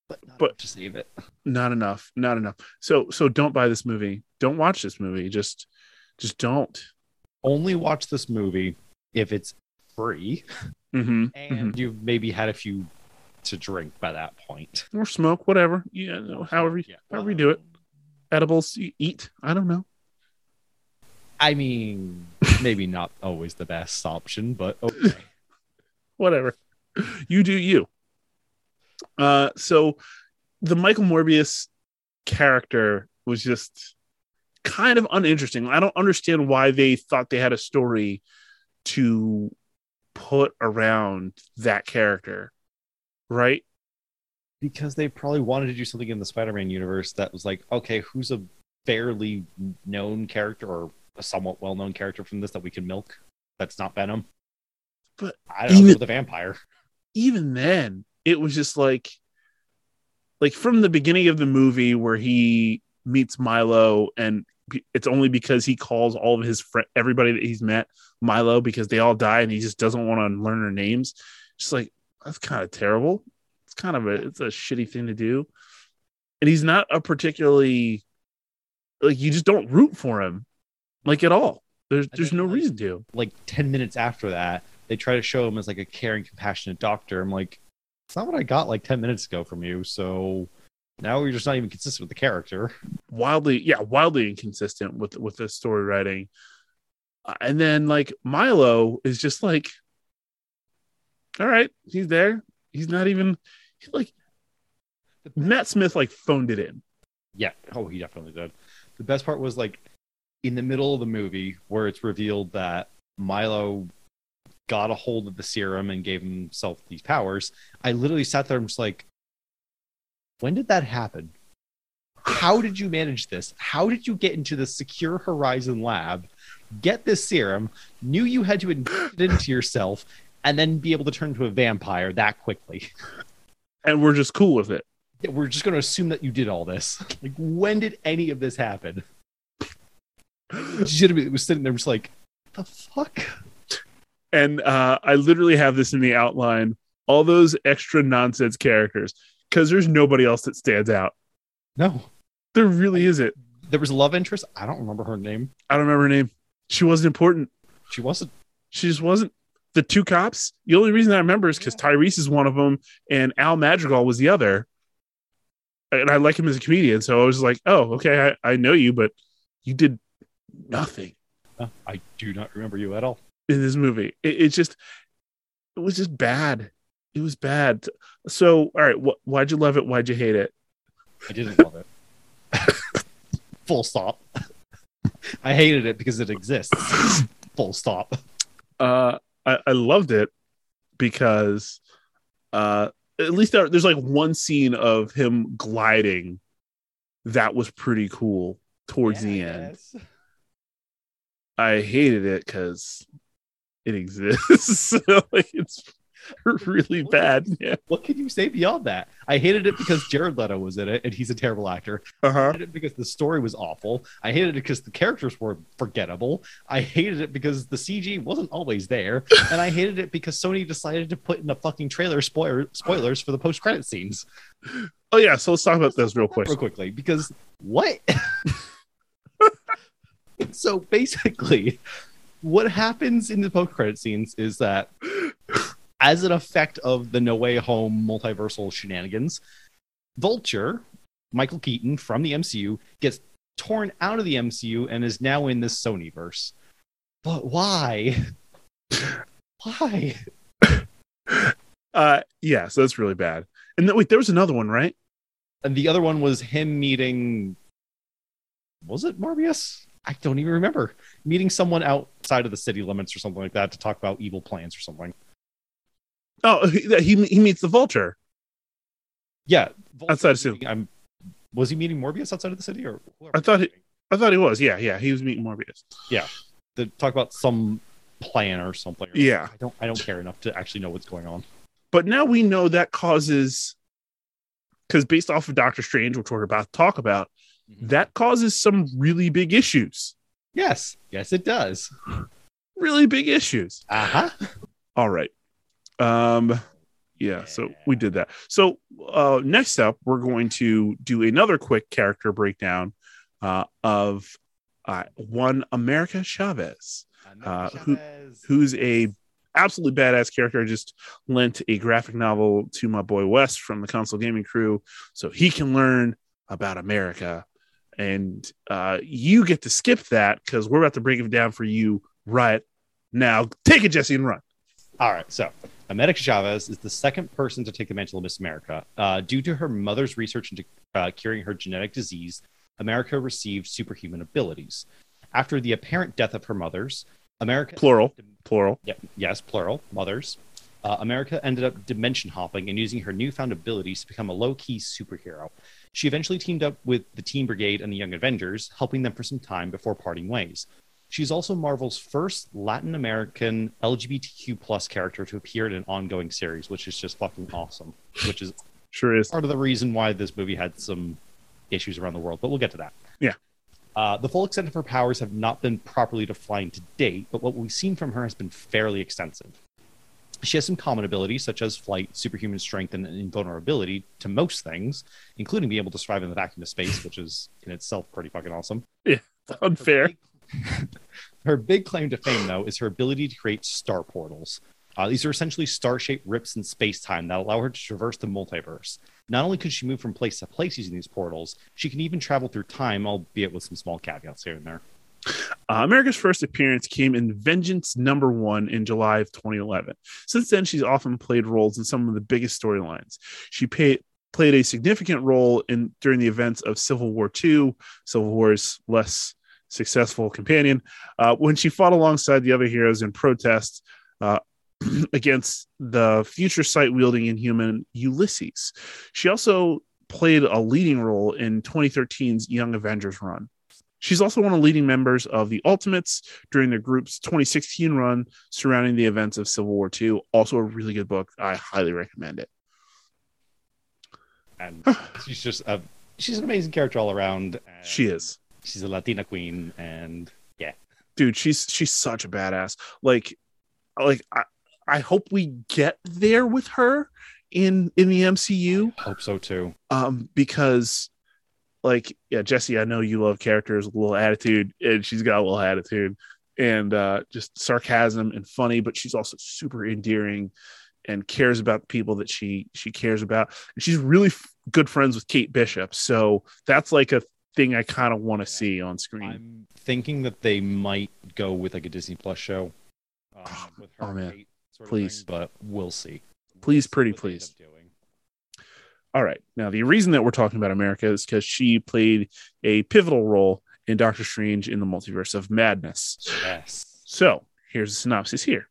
but not But- to save it. not enough not enough so so don't buy this movie don't watch this movie just just don't Only watch this movie if it's free mm-hmm. and you've maybe had a few to drink by that point. or smoke whatever yeah no, however Yeah. however you do it edibles you eat i don't know I mean, maybe not always the best option, but *laughs* okay. Whatever you do you uh so the michael morbius character was just kind of uninteresting i don't understand why they thought they had a story to put around that character right because they probably wanted to do something in the Spider-Man universe that was like, okay, who's a fairly known character or a somewhat well-known character from this that we can milk? That's not Venom. But I don't know even- the vampire. even then it was just like like from the beginning of the movie where he meets milo and it's only because he calls all of his friend everybody that he's met milo because they all die and he just doesn't want to learn their names. Just like that's kind of terrible. It's kind of a it's a shitty thing to do. And he's not a particularly like you just don't root for him like at all. There's there's no reason to. Like ten minutes after that, they try to show him as like a caring, compassionate doctor. I'm like, it's not what I got like ten minutes ago from you. So now you're just not even consistent with the character. wildly yeah wildly inconsistent with with the story writing Uh, and then like milo is just like all right he's there he's not even he, like matt smith like phoned it in Yeah. Oh, he definitely did. The best part was like in the middle of the movie where it's revealed that Milo got a hold of the serum and gave himself these powers. I literally sat there and was like, when did that happen? How did you manage this? How did you get into the Secure Horizon lab, get this serum, knew you had to inject it into yourself, and then be able to turn into a vampire that quickly? And we're just cool with it. We're just going to assume that you did all this. *laughs* Like, when did any of this happen? *laughs* Legitimately, was sitting there just like, the fuck? And uh, I literally have this in the outline all those extra nonsense characters because there's nobody else that stands out. No. There really isn't. There was a love interest. I don't remember her name. I don't remember her name. She wasn't important. She wasn't. She just wasn't. The two cops. The only reason I remember is because Tyrese is one of them and Al Madrigal was the other. And I like him as a comedian, so I was like, "Oh, okay, I, I know you, but you did nothing Uh, I do not remember you at all. In this movie. It, it just, it was just bad. It was bad. So, all right, wh- why'd you love it? Why'd you hate it? I didn't love it. *laughs* Full stop. I hated it because it exists. *coughs* Full stop. Uh, I, I loved it because, uh, at least there, there's like one scene of him gliding that was pretty cool towards the end. I hated it because it exists. *laughs* like it's really bad. Yeah. What can you say beyond that? I hated it because *laughs* Jared Leto was in it and he's a terrible actor. Uh I huh. hated it because the story was awful. I hated it because the characters were forgettable. I hated it because the CG wasn't always there. *laughs* And I hated it because Sony decided to put in a fucking trailer spoiler, spoilers for the post credit scenes. Oh yeah. So let's talk about those real quick. real quickly because what? so basically, what happens in the post credit scenes is that as an effect of the No Way Home multiversal shenanigans, Vulture, Michael Keaton from the MCU, gets torn out of the MCU and is now in the Sony verse. But why? Why? Uh, yeah. So that's really bad. And then, wait, there was another one, right? And the other one was him meeting. Was it Morbius? I don't even remember. Meeting someone outside of the city limits or something like that to talk about evil plans or something. Oh, he he, he meets the vulture. Yeah, Outside of city. I'm. Was he meeting Morbius outside of the city, or I thought he- I thought he was. Yeah, yeah. He was meeting Morbius. Yeah, to talk about some plan or something? Yeah. I don't. I don't care enough to actually know what's going on. But now we know that causes, because based off of Doctor Strange, which we're about to talk about. That causes some really big issues. Yes, yes, it does. Really big issues. Uh huh. *laughs* All right. Um, yeah. So we did that. So uh, next up, we're going to do another quick character breakdown uh, of uh, one America Chavez. Uh, who- who's a absolutely badass character. I just lent a graphic novel to my boy West from the console gaming crew so he can learn about America. And uh, you get to skip that because we're about to break it down for you right now. Take it, Jesse, and run. All right, so America Chavez is the second person to take the mantle of Miss America. Uh, due to her mother's research into uh, curing her genetic disease, America received superhuman abilities. After the apparent death of her mothers, America Plural. Plural. Yeah, yes, plural, mothers. Uh, America ended up dimension hopping and using her newfound abilities to become a low key superhero. She eventually teamed up with the Teen Brigade and the Young Avengers, helping them for some time before parting ways. She's also Marvel's first Latin American LGBTQ plus character to appear in an ongoing series, which is just fucking awesome. Which is Sure is. part of the reason why this movie had some issues around the world, but we'll get to that. Yeah. Uh, the full extent of her powers have not been properly defined to date, but what we've seen from her has been fairly extensive. She has some common abilities such as flight, superhuman strength, and invulnerability to most things, including being able to survive in the vacuum of space, which is in itself pretty fucking awesome. Yeah, *laughs* Unfair. *laughs* Her big claim to fame, though, is her ability to create star portals. Uh, these are essentially star shaped rips in space time that allow her to traverse the multiverse. Not only could she move from place to place using these portals, she can even travel through time, albeit with some small caveats here and there. Uh, America's first appearance came in Vengeance Number One in July of 2011. Since then, she's often played roles in some of the biggest storylines. She paid, played a significant role in during the events of Civil War II, Civil War's less successful companion, uh, when she fought alongside the other heroes in protest uh, *clears throat* against the future sight wielding inhuman Ulysses. She also played a leading role in 2013's Young Avengers run. She's also one of the leading members of the Ultimates during the group's 2016 run surrounding the events of Civil War II. Also, a really good book. I highly recommend it. And *sighs* she's just a she's an amazing character all around. She is. She's a Latina queen, and yeah, dude she's she's such a badass like like i i hope we get there with her in in the mcu I hope so too. um because like yeah jesse i know you love characters with a little attitude and she's got a little attitude and uh just sarcasm and funny but she's also super endearing and cares about the people that she she cares about and she's really f- good friends with kate bishop so that's like a thing i kind of want to see on screen I'm thinking that they might go with like a Disney Plus show. Um, *sighs* with her Oh, man. Kate sort of Please. thing, but we'll see. Please, We'll see pretty what they end please. All right. Now, the reason that we're talking about America is because she played a pivotal role in Doctor Strange in the Multiverse of Madness. Yes. So, here's a synopsis here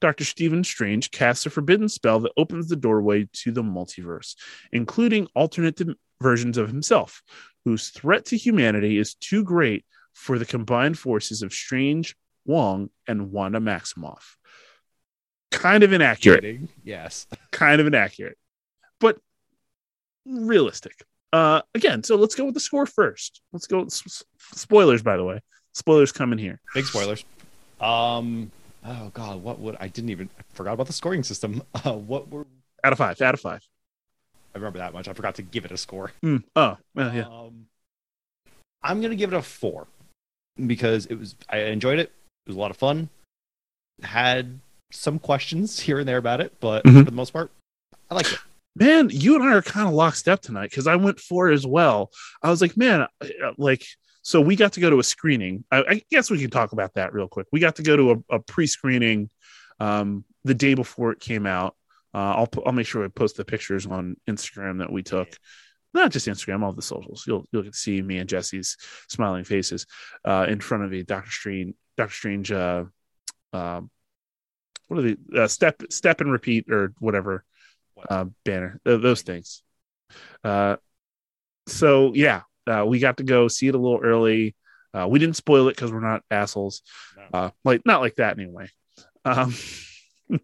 Dr. Stephen Strange casts a forbidden spell that opens the doorway to the multiverse, including alternate versions of himself, whose threat to humanity is too great for the combined forces of Strange, Wong, and Wanda Maximoff. Kind of inaccurate Yes. kind of inaccurate, but realistic. Uh, again, so let's go with the score first. Let's go. s- Spoilers, by the way. Spoilers coming here. Big spoilers. Um. Oh God, what would I didn't even I forgot about the scoring system. *laughs* Uh, what were Out of five. Out of five. I remember that much. I forgot to give it a score. Hmm. Oh, well, yeah. Um, I'm gonna give it a four because it was I enjoyed it. It was a lot of fun. Had some questions *laughs* here and there about it, but Mhm. for the most part, I liked it. Man, you and I are kind of lockstep tonight because I went for as well. I was like, man, uh, like, so we got to go to a screening. I, I guess we can talk about that real quick. We got to go to a, a pre-screening um, the day before it came out. Uh, I'll I'll make sure I post the pictures on Instagram that we took. Not just Instagram, all the socials. You'll you'll get to see me and Jesse's smiling faces uh, in front of a Doctor Strange Doctor Strange. Uh, uh, what are the uh, step step and repeat or whatever uh, banner th- those things uh so yeah uh, we got to go see it a little early uh, we didn't spoil it because we're not assholes No. uh, like not like that anyway um *laughs*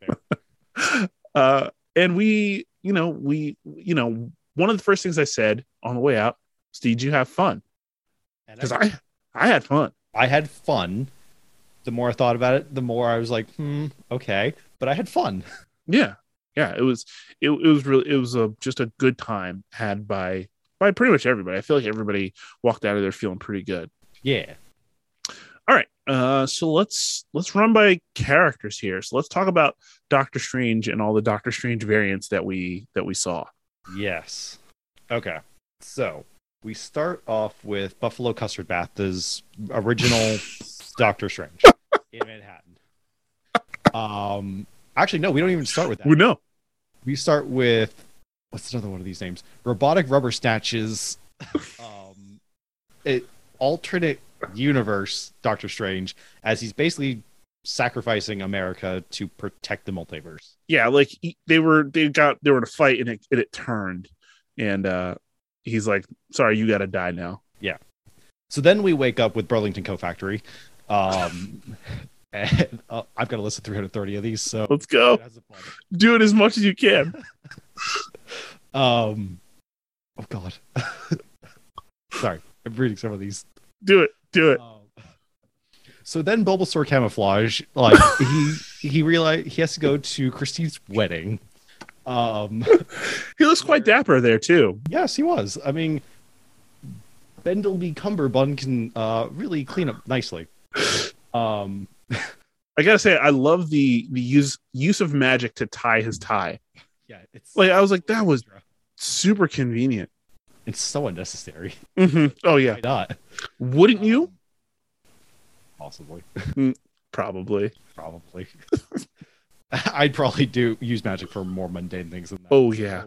uh and we you know we you know one of the first things i said on the way out was did you have fun because i i had fun I had fun. The more I thought about it, the more I was like, hmm, okay. But I had fun. *laughs* yeah yeah it was it, it was really it was a just a good time had by by pretty much everybody i feel like everybody walked out of there feeling pretty good Yeah. all right uh so let's let's run by characters here so let's talk about doctor strange and all the doctor strange variants that we that we saw Yes. Okay. So we start off with Buffalo Custard Bath's original *laughs* Doctor Strange in Manhattan. *laughs* Um, actually, no, we don't even start with that. we know We start with what's another one of these names? Robotic Rubber Snatches. *laughs* um, it alternate universe Doctor Strange as he's basically sacrificing America to protect the multiverse. yeah like he- they were they got they were in a fight and it, and it turned and uh he's like sorry you gotta die now Yeah. So then we wake up with Burlington Co Factory. Um, and *laughs* uh, I've got a list of 330 of these, so let's go that's a fun. do it as much as you can *laughs* Um, oh god, *laughs* sorry, I'm reading some of these. do it do it Um, so then Bulbasaur camouflage, like he he realized he has to go to Christine's wedding. Um, he looks quite dapper there too yes, he was. I mean, Bendel Cumberbund can uh, really clean up nicely. Um, *laughs* i gotta say i love the the use use of magic to tie his tie yeah, it's like i was like that was super convenient it's so unnecessary. hmm oh yeah Why not? wouldn't you Um, possibly, probably probably. *laughs* I'd probably do use magic for more mundane things than that. Oh, yeah.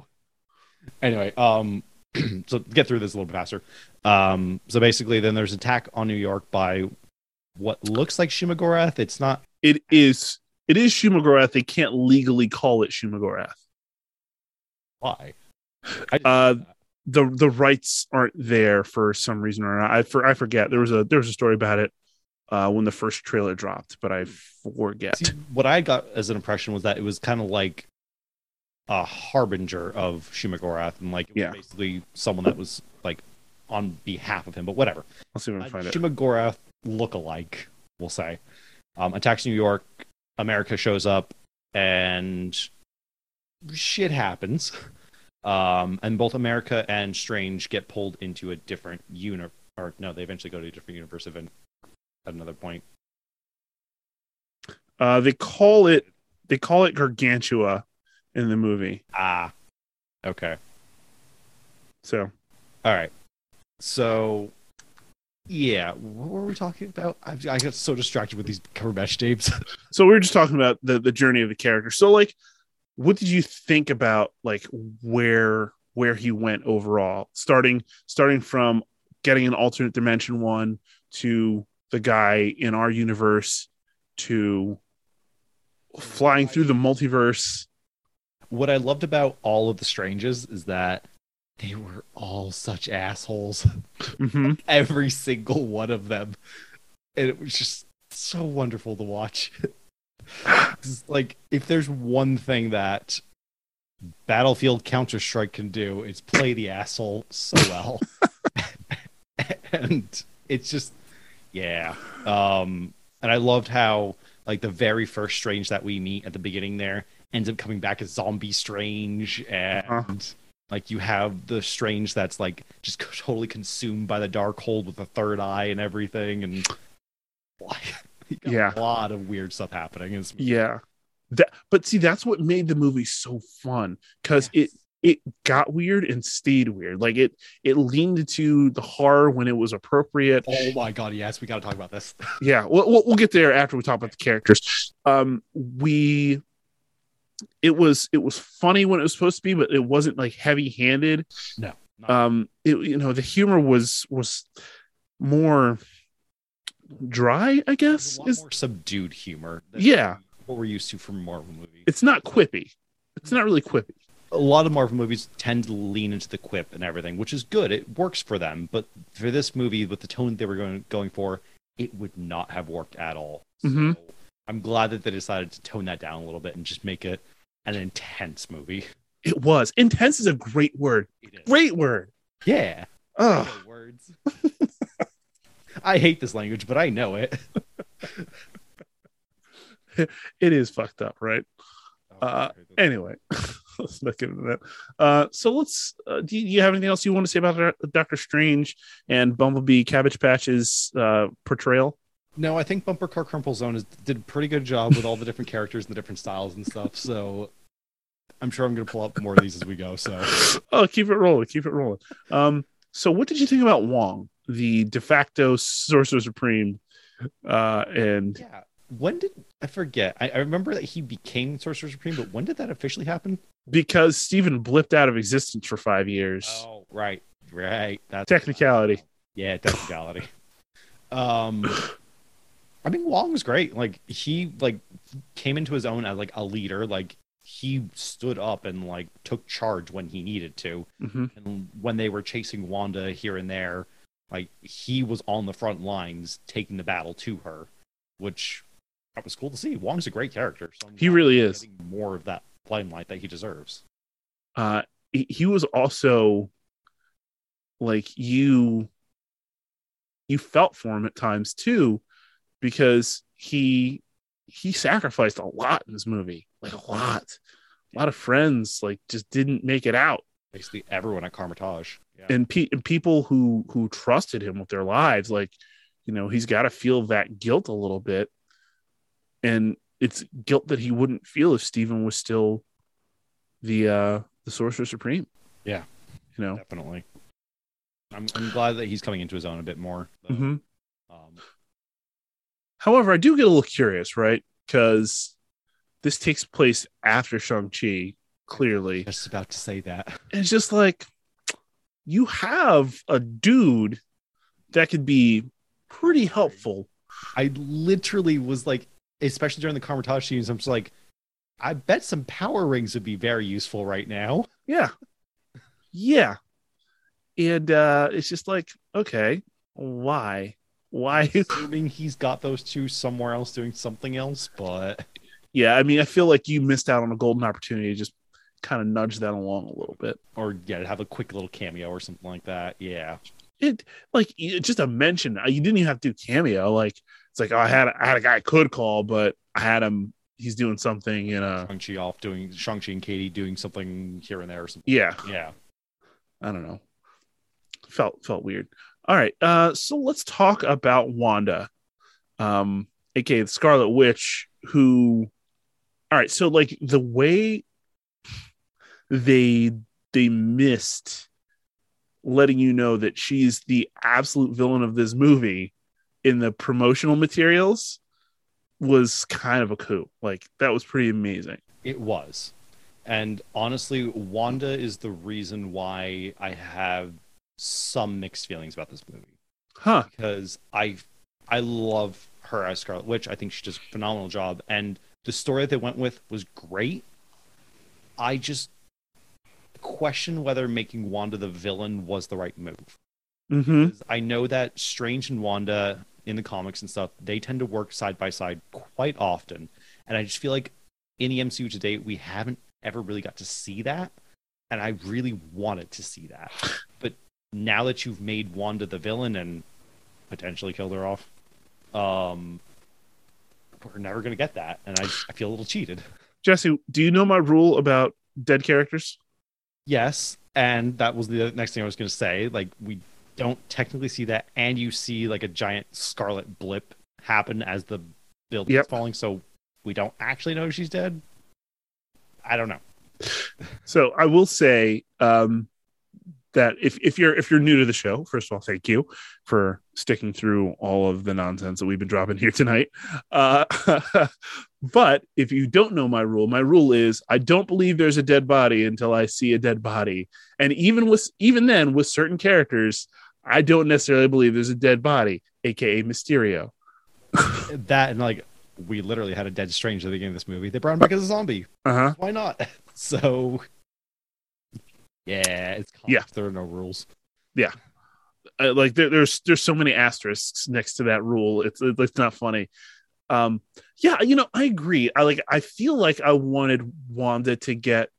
Anyway, um, *clears throat* so get through this a little bit faster. Um, so basically, then there's attack on New York by what looks like Shumagorath. It's not. it is it is Shumagorath. They can't legally call it Shumagorath. Why? Uh, the the rights aren't there for some reason or not. I for I forget. There was a there was a story about it uh, when the first trailer dropped, but I forget. See, what I got as an impression was that it was kind of like a harbinger of Shumagorath, and like it was Yeah. basically someone that was like on behalf of him. But whatever. I'll see if I Uh, can find it. Shumagorath look-alike, we'll say, um, attacks New York. America shows up, and shit happens. Um, and both America and Strange get pulled into a different universe. Or no, they eventually go to a different universe event at another point. Uh, they call it they call it Gargantua in the movie. Ah, okay. So All right. So, yeah, what were we talking about? I, I got so distracted with these Cumberbatch tapes. *laughs* so we were just talking about the the journey of the character. So like, what did you think about like where where he went overall? Starting starting from getting an alternate dimension one to the guy in our universe to flying through the multiverse. what I loved about all of the Stranges is that they were all such assholes. hmm *laughs* Every single one of them. And it was just so wonderful to watch. *laughs* Like, if there's one thing that Battlefield Counter Strike can do, it's play the asshole so well. *laughs* and it's just, yeah. Um, and I loved how, like, the very first Strange that we meet at the beginning there ends up coming back as Zombie Strange. And, Uh-huh. Like, you have the Strange that's, like, just *laughs* totally consumed by the Darkhold with the third eye and everything. And, *laughs* Yeah. a lot of weird stuff happening. in. Yeah. That but see that's what made the movie so fun cuz it it got weird and stayed weird. Like it it leaned into the horror when it was appropriate. Oh my god, yes, we got to talk about this. Yeah, we'll, we'll we'll get there after we talk about the characters. Um we it was it was funny when it was supposed to be but it wasn't like heavy-handed. No. not- Um it you know the humor was was more dry, I guess. Is more subdued humor. Yeah. What we're used to from Marvel movies. it's not quippy. It's not really quippy. a lot of Marvel movies tend to lean into the quip and everything, which is good. It works for them. But for this movie, with the tone they were going going for, it would not have worked at all. Mhm. So I'm glad that they decided to tone that down a little bit and just make it an intense movie. It was. Intense is a great word. Great word. Yeah. I Oh, words. *laughs* I hate this language, but I know it. *laughs* it is fucked up, right? Uh, Anyway, *laughs* let's not get into that. Uh, so let's. Uh, do, you, do you have anything else you want to say about Doctor Strange and Bumblebee Cabbage Patch's uh, portrayal? No, I think Bumper Car Crumple Zone is, did a pretty good job with all the different characters and the different styles and stuff. So I'm sure I'm going to pull up more of these as we go. So Oh, keep it rolling. Keep it rolling. Um, so what did you think about Wong, the de facto Sorcerer Supreme? Uh, and yeah, when did I forget? I, I remember that he became Sorcerer Supreme, but when did that officially happen? because Stephen blipped out of existence for five years. Oh, right, right. That's Technicality. Yeah, technicality. *laughs* um, I mean, Wong was great. Like he like came into his own as like a leader. Like he stood up and like took charge when he needed to. hmm And when they were chasing Wanda here and there, like he was on the front lines taking the battle to her, which that was cool to see. Wong's a great character. So He really is. more of that limelight that he deserves. uh he, he was also like you you felt for him at times too because he he sacrificed a lot in this movie like a lot a lot of friends like just didn't make it out Basically, everyone at Kamar-Taj. Yeah. and, pe- and people who who trusted him with their lives like you know he's got to feel that guilt a little bit and it's guilt that he wouldn't feel if Stephen was still the uh the sorcerer supreme Yeah. you know definitely. I'm, I'm glad that he's coming into his own a bit more. Mhm. Um, however i do get a little curious right because this takes place after shang-chi clearly just about to say that. It's just like you have a dude that could be pretty helpful I literally was like, especially during the Kamar-Taj scenes, I'm just like, I bet some power rings would be very useful right now. Yeah. Yeah. and uh it's just like okay why why Assuming he's got those two somewhere else doing something else, but yeah i mean i feel like you missed out on a golden opportunity to just kind of nudge that along a little bit or yeah, have a quick little cameo or something like that. Yeah. it like just a mention uh, you didn't even have to do cameo like it's like oh, i had i had a guy I could call but i had him he's doing something in a Shang-Chi off doing Shang-Chi and Katy doing something here and there or something. yeah Yeah. I don't know. Felt felt weird. All right. Uh so let's talk about Wanda. Um aka the Scarlet Witch who All right, so like the way they they missed letting you know that she's the absolute villain of this movie in the promotional materials was kind of a coup. Like that was pretty amazing. It was. And honestly, Wanda is the reason why I have some mixed feelings about this movie. Huh. Because I I love her as Scarlet Witch. I think she does a phenomenal job. And the story that they went with was great. I just question whether making Wanda the villain was the right move. Mhm. 'Cause I know that Strange and Wanda in the comics and stuff, they tend to work side by side quite often. And I just feel like in the MCU today, we haven't ever really got to see that. And I really wanted to see that. But now that you've made Wanda the villain and potentially killed her off, um, we're never going to get that. And I, I feel a little cheated. Jesse, do you know my rule about dead characters? Yes, and that was the next thing I was going to say. Like we don't technically see that, and you see like a giant scarlet blip happen as the building's Yep. falling, so we don't actually know she's dead. I don't know. So I will say um, that if, if you're if you're new to the show, first of all, thank you for sticking through all of the nonsense that we've been dropping here tonight. Uh, *laughs* but if you don't know my rule, my rule is I don't believe there's a dead body until I see a dead body, and even with even then with certain characters, I don't necessarily believe there's a dead body, aka Mysterio. *laughs* That and like we literally had a dead strange at the beginning of this movie. They brought him back as a zombie. Uh huh. Why not? *laughs* So yeah, it's. Yeah. There are no rules. uh, like there, there's there's so many asterisks next to that rule it's it's not funny um yeah you know i agree i like i feel like i wanted wanda to get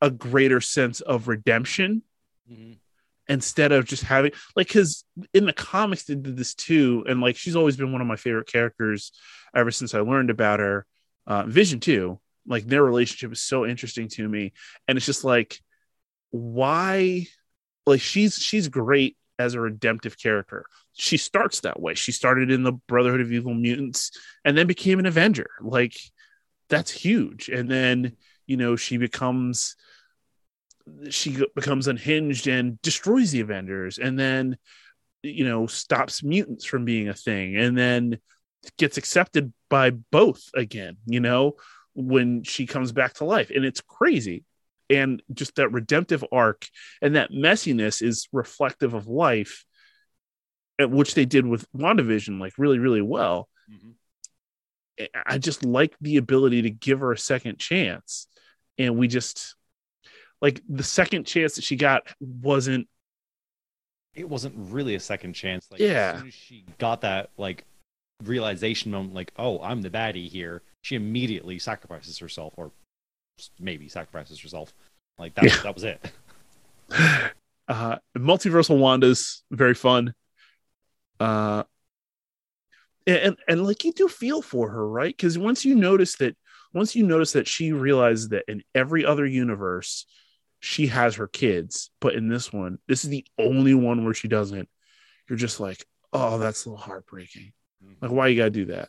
a greater sense of redemption instead of just having like because in the comics they did this too and like she's always been one of my favorite characters ever since i learned about her uh, vision too like their relationship is so interesting to me and it's just like why like she's she's great as a redemptive character. She starts that way. She started in the brotherhood of evil mutants and then became an avenger. Like that's huge. And then you know she becomes she becomes unhinged and destroys the avengers and then you know stops mutants from being a thing and then gets accepted by both again you know when she comes back to life. And it's crazy and just that redemptive arc and that messiness is reflective of life at which they did with WandaVision like really really well mm-hmm. I just like the ability to give her a second chance. And we just like the second chance that she got wasn't It wasn't really a second chance. Like Yeah. as soon as she got that like realization moment, like, oh, I'm the baddie here, she immediately sacrifices herself, or maybe sacrifices herself. Like that, Yeah. that was it. *laughs* uh multiversal Wanda's very fun. Uh and, and and like you do feel for her, right? Because once you notice that once you notice that she realizes that in every other universe she has her kids, but in this one, this is the only one where she doesn't, you're just like, oh, that's a little heartbreaking. Like, why you gotta do that?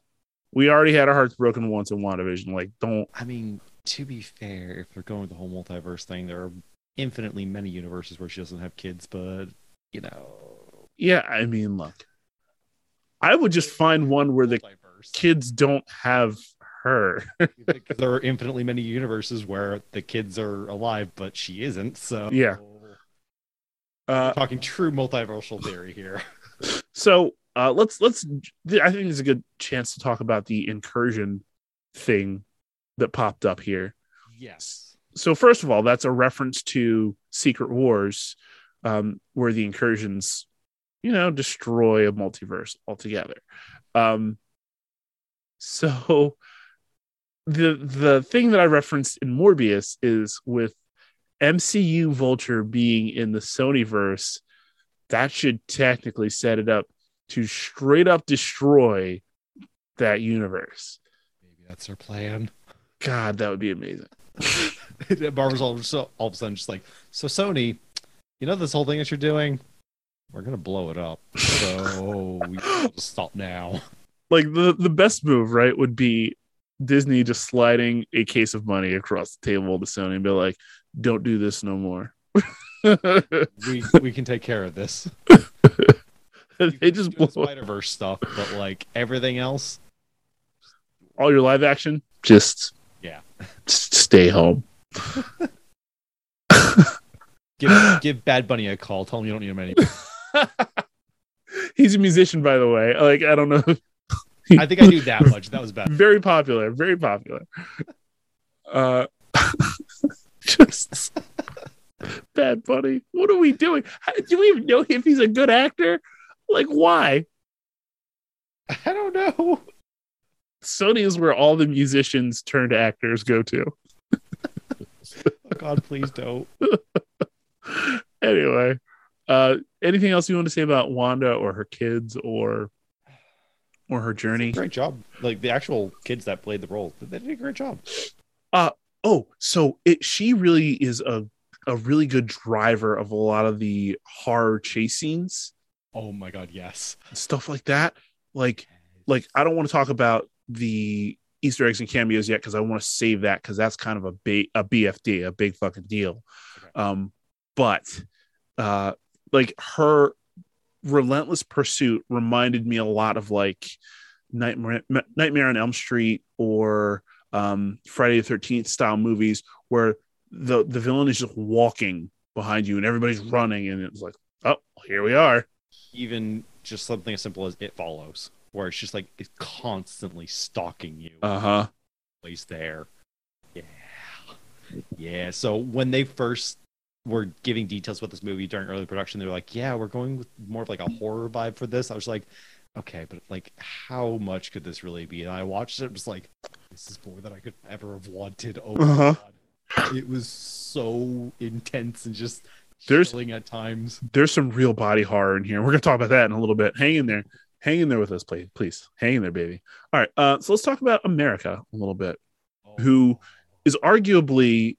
We already had our hearts broken once in WandaVision. Like, don't I mean, to be fair, if they're going with the whole multiverse thing, there are infinitely many universes where she doesn't have kids, but you know, yeah, I mean, look. I would just find one where the multiverse. kids don't have her. *laughs* There are infinitely many universes where the kids are alive, but she isn't. So Yeah. Uh, talking true multiversal theory here. *laughs* so uh, let's let's. I think it's a good chance to talk about the incursion thing that popped up here. Yes. So first of all, that's a reference to Secret Wars, um, where the incursions, you know, destroy a multiverse altogether. Um, so the the thing that I referenced in Morbius is with MCU Vulture being in the Sonyverse, that should technically set it up to straight up destroy that universe. Maybe that's their plan. God, that would be amazing. *laughs* Marvel's all, so, all of a sudden just like, so Sony, you know this whole thing that you're doing? We're gonna blow it up. So *laughs* we stop now. Like the the best move, right, would be Disney just sliding a case of money across the table to Sony and be like, "Don't do this no more." *laughs* we we can take care of this. they just blow Spider Verse stuff, but like everything else, all your live action. Just yeah, *laughs* stay home. *laughs* give *laughs* give Bad Bunny a call. Tell him you don't need him anymore. He's a musician, by the way. Like I don't know. I think I knew that much. That was bad. Very popular. Very popular. Uh, just Bad Bunny. What are we doing? How, do we even know if he's a good actor? Like, why? I don't know. Sony is where all the musicians turned actors go to. oh God, please don't. *laughs* anyway, uh, anything else you want to say about Wanda or her kids or or her journey? Great job. Like the actual kids that played the role, they did a great job. Uh oh, so it she really is a a really good driver of a lot of the horror chase scenes. Oh my god, yes. Stuff like that. Like like I don't want to talk about the Easter eggs and cameos yet because I want to save that because that's kind of a big a BFD, a big fucking deal. Okay. Um, but uh, like her relentless pursuit reminded me a lot of like Nightmare Nightmare on Elm Street or um, Friday the Thirteenth style movies where the the villain is just walking behind you and everybody's running and it's like oh here we are. Even just something as simple as It Follows where it's just like it's constantly stalking you. Uh huh. Place there. Yeah. Yeah. So when they first were giving details about this movie during early production, they were like, "Yeah, we're going with more of like a horror vibe for this." I was like, "Okay, but like, how much could this really be?" And I watched it, it was like, "This is more than I could ever have wanted." Oh uh-huh. god, it was so intense and just there's at times. There's some real body horror in here. We're gonna talk about that in a little bit. Hang in there hang in there with us, please. Please hang in there, baby. All right. Uh, so let's talk about America a little bit, oh. who is arguably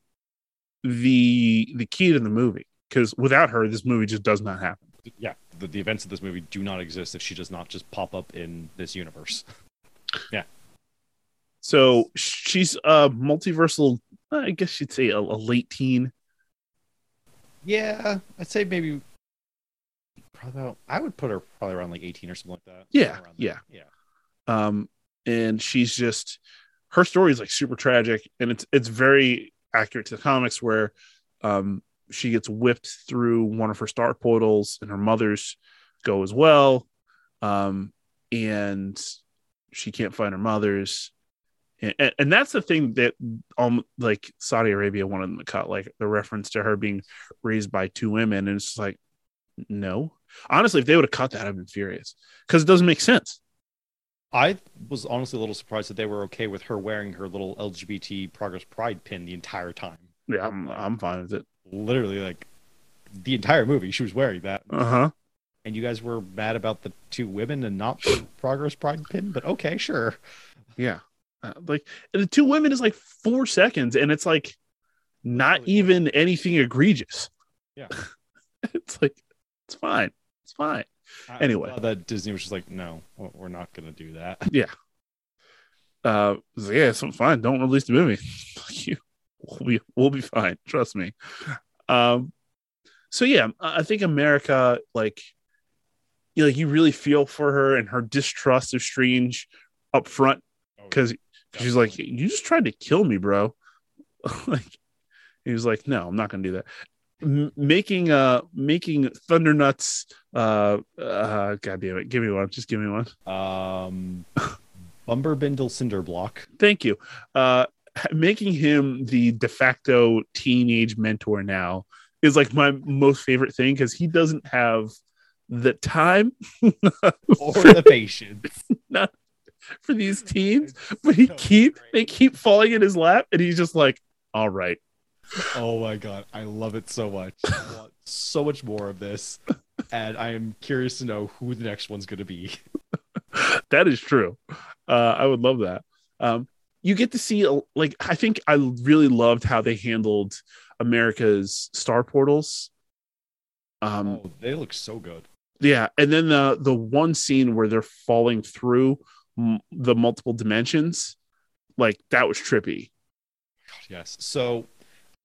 the the key to the movie because without her, this movie just does not happen. Yeah, the, the events of this movie do not exist if she does not just pop up in this universe. *laughs* yeah. So she's a multiversal. I guess you'd say a, a late teen. Yeah, I'd say maybe probably I would put her probably around like 18 or something like that. Yeah. Yeah. Yeah. Um, and she's just her story is like super tragic and it's it's very accurate to the comics where um she gets whipped through one of her star portals and her mother's go as well. Um and she can't find her mother's and, and, that's the thing that um like Saudi Arabia wanted them to cut, like the reference to her being raised by two women, and it's like, no, Honestly, if they would have cut that, I'd been furious because it doesn't make sense. I was honestly a little surprised that they were okay with her wearing her little LGBT Progress Pride pin the entire time. Yeah, I'm, I'm fine with it. Literally, like the entire movie, she was wearing that. Uh huh. And you guys were mad about the two women and not the *coughs* Progress Pride pin, but okay, sure. Yeah, uh, like the two women is like four seconds, and it's like not even anything egregious. Yeah, *laughs* it's like it's fine. Fine. I anyway, that Disney was just like, no, we're not going to do that. *laughs* Yeah. Uh, yeah, so fine. Don't release the movie. *laughs* you, we'll be, we'll be fine. Trust me. Um, so yeah, I think America, like, you know, you really feel for her and her distrust of Strange up front because oh, she's like, you just tried to kill me, bro. *laughs* like, he was like, no, I'm not going to do that making uh making Thundernuts uh uh god damn it. Give me one. Just give me one. Um Bumberbindle Cinderblock thank you. Uh *laughs* making him the de facto teenage mentor now is like my most favorite thing because he doesn't have the time *laughs* or the patience. *laughs* for these teens, but he So keep great. they keep falling in his lap, and he's just like, "All right, Oh my god, I love it so much. I want so much more of this, and I am curious to know who the next one's going to be. *laughs* that is true." Uh, I would love that. Um, you get to see, like, I think I really loved how they handled America's star portals. Um, oh, they look so good. Yeah, and then the the one scene where they're falling through m- the multiple dimensions, like that was trippy. Yes. So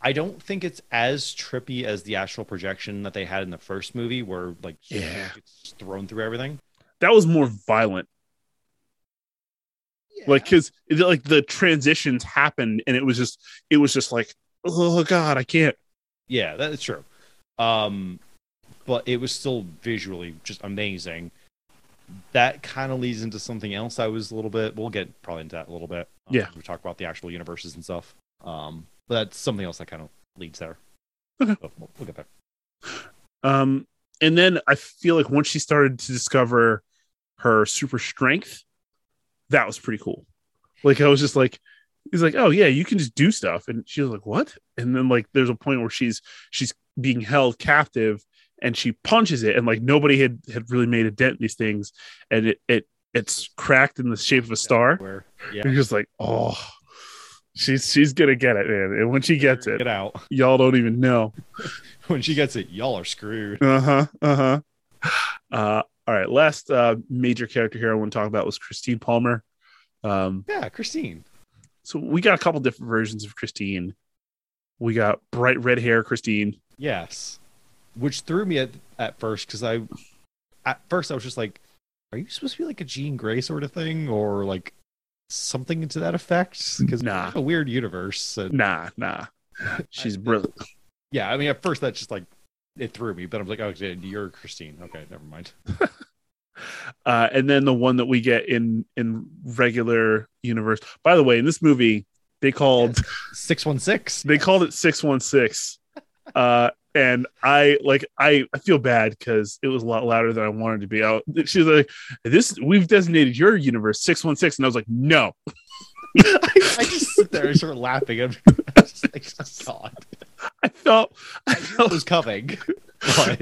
I don't think it's as trippy as the astral projection that they had in the first movie, where like Yeah. it's thrown through everything. That was more violent, like because like the transitions happened, and it was just it was just like, oh god, I can't. Yeah, that is true. Um, but it was still visually just amazing. That kind of leads into something else. I was a little bit. We'll get probably into that a little bit. um, Yeah. we talk about the actual universes and stuff. Um, but that's something else that kind of leads there. Okay. So we'll, we'll get there. Um, and then I feel like once she started to discover her super strength, that was pretty cool. Like I was just like, he's like, oh yeah, you can just do stuff, and she was like, what? And then like there's a point where she's she's being held captive, and she punches it, and like nobody had had really made a dent in these things, and it it it's cracked in the shape of a star. Where You're yeah, just like, oh, she's she's gonna get it, man. And when she gets it, get out. y'all don't even know. *laughs* When she gets it, y'all are screwed. Uh-huh. Uh-huh. *sighs* Uh all right. Last uh major character here I want to talk about was Christine Palmer. Um, Yeah, Christine. so we got a couple different versions of Christine. We got bright red hair Christine. Yes, which threw me at at first because I, at first I was just like, "Are you supposed to be like a Jean Grey sort of thing, or like something to that effect?" Because Nah. a weird universe. And, Nah, nah. She's I- brilliant. yeah, I mean, at first that's just like it threw me, but I'm like, "Oh, you're Christine." Okay, never mind. *laughs* Uh, and then the one that we get in in regular universe. By the way, in this movie, they called Six one six. they called it 616 uh and i like i i feel bad because it was a lot louder than i wanted to be out. *laughs* She's like this we've designated your universe 616 and i was like no. I, *laughs* I just sit there and start laughing. *laughs* I'm just oh, i felt i I knew it felt was coming, but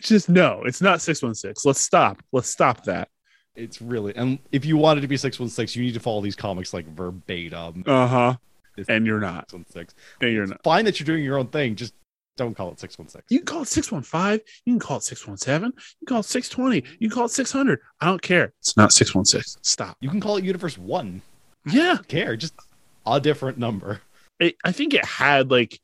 just no it's not 616 let's stop. Let's stop that. It's really and if you wanted to be six one six, you need to follow these comics like verbatim. uh-huh It's and you're not six one six. and you're not Fine that you're doing your own thing, just don't call it six one six. you can call it 615 you can call it 617 you can call it 620 you can call it 600 i don't care it's not 616 stop You can call it Universe One. yeah Don't care, just a different number. it, I think it had like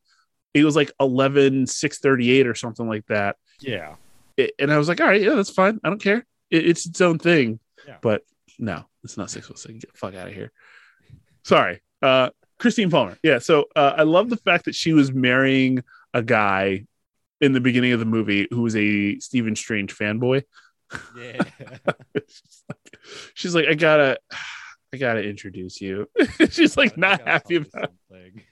it was like 11 638 or something like that. Yeah, It, and I was like, all right, yeah, that's fine. I don't care. It, it's its own thing. Yeah. But no, it's not 616. Get the fuck out of here. Sorry. Uh Christine Palmer. Yeah. So uh, I love the fact that she was marrying a guy in the beginning of the movie who was a Stephen Strange fanboy. yeah. *laughs* Just like- she's like, I gotta I gotta introduce you. *laughs* she's like not happy about something.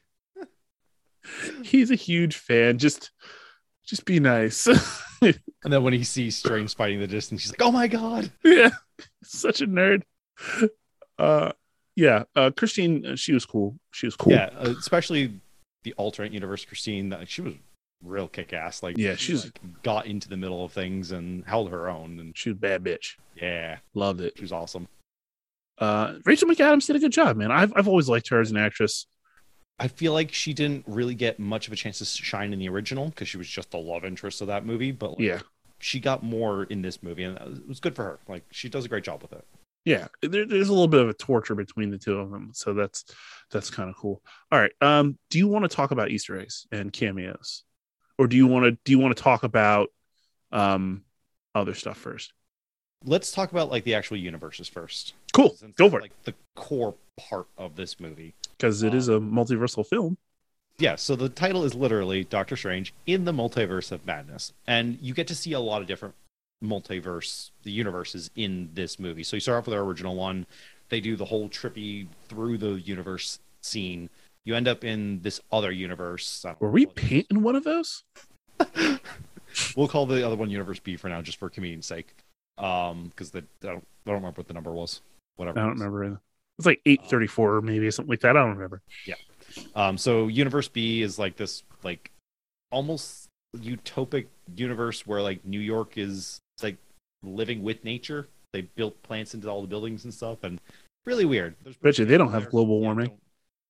*laughs* he's a huge fan. Just just be nice. And then when he sees Strange fighting the distance, he's like, "Oh my god!" yeah. Such a nerd. Uh yeah, uh Christine, uh, she was cool. She was cool. Yeah, uh, especially the alternate universe Christine. That she was real kick ass. Like, Yeah, she, she's- like, got into the middle of things and held her own. And She was a bad bitch. yeah, Loved it. she was awesome. Uh Rachel McAdams did a good job, man. I've I've always liked her as an actress. I feel like she didn't really get much of a chance to shine in the original because she was just the love interest of that movie. But like, Yeah. she got more in this movie, and it was good for her. Like, she does a great job with it. Yeah. There, there's a little bit of a torture between the two of them. So that's that's kind of cool. All right. Um, do you want to talk about Easter eggs and cameos? Or do you want to do you want to talk about um other stuff first? Let's talk about like the actual universes first. Cool. Since Go for it. Like the core part of this movie. Because it is a multiversal film. Yeah, so the title is literally Doctor Strange in the Multiverse of Madness. And you get to see a lot of different multiverse, the universes in this movie. So you start off with our original one. They do the whole trippy through the universe scene. you end up in this other universe. Were we what it is. painting one of those? *laughs* We'll call the other one Universe B for now, just for convenience sake. Um, because the I don't, I don't remember what the number was. Whatever. I don't remember. either. It's like eight thirty four, maybe or something like that. I don't remember. Yeah. Um, so Universe B is like this, like almost utopic universe where like New York is like living with nature. They built plants into all the buildings and stuff, and really weird. There's Bet you they don't Campbell have global warming. don't,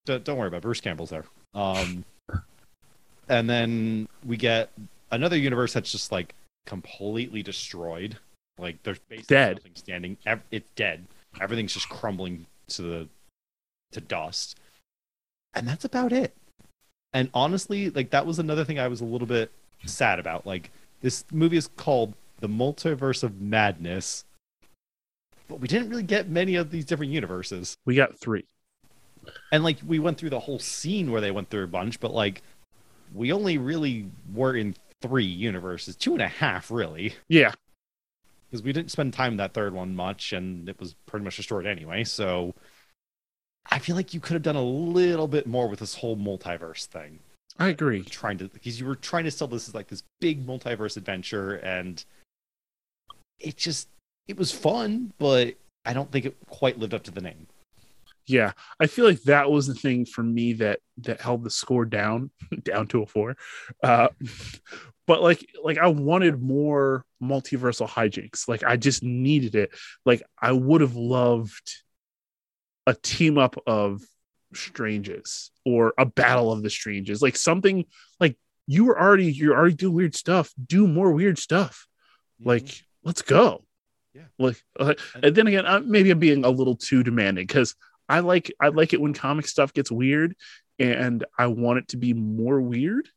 don't, don't worry about it. Bruce Campbell's there. Um, *laughs* and then we get another universe that's just like completely destroyed. Like there's basically Dead. nothing standing. Ev- It's dead. Everything's just crumbling to the to dust, and that's about it. And honestly, like that was another thing I was a little bit sad about. Like this movie is called The Multiverse of Madness, but we didn't really get many of these different universes. We got three. And like we went through the whole scene where they went through a bunch, but like we only really were in three universes, two and a half really, Yeah, because we didn't spend time in that third one much, and it was pretty much destroyed anyway. So I feel like you could have done a little bit more with this whole multiverse thing. I agree. Trying to because you were trying to sell this as like this big multiverse adventure, and it just it was fun, but I don't think it quite lived up to the name. Yeah, I feel like that was the thing for me that that held the score down *laughs* down to a four. Uh, *laughs* but like like I wanted more multiversal hijinks. Like I just needed it. Like I would have loved a team up of stranges or a battle of the stranges. Like something like you were already you're already doing weird stuff. Do more weird stuff. Like let's go. Yeah. Like, uh, and then again, uh, maybe I'm being a little too demanding because I like I like it when comic stuff gets weird, and I want it to be more weird.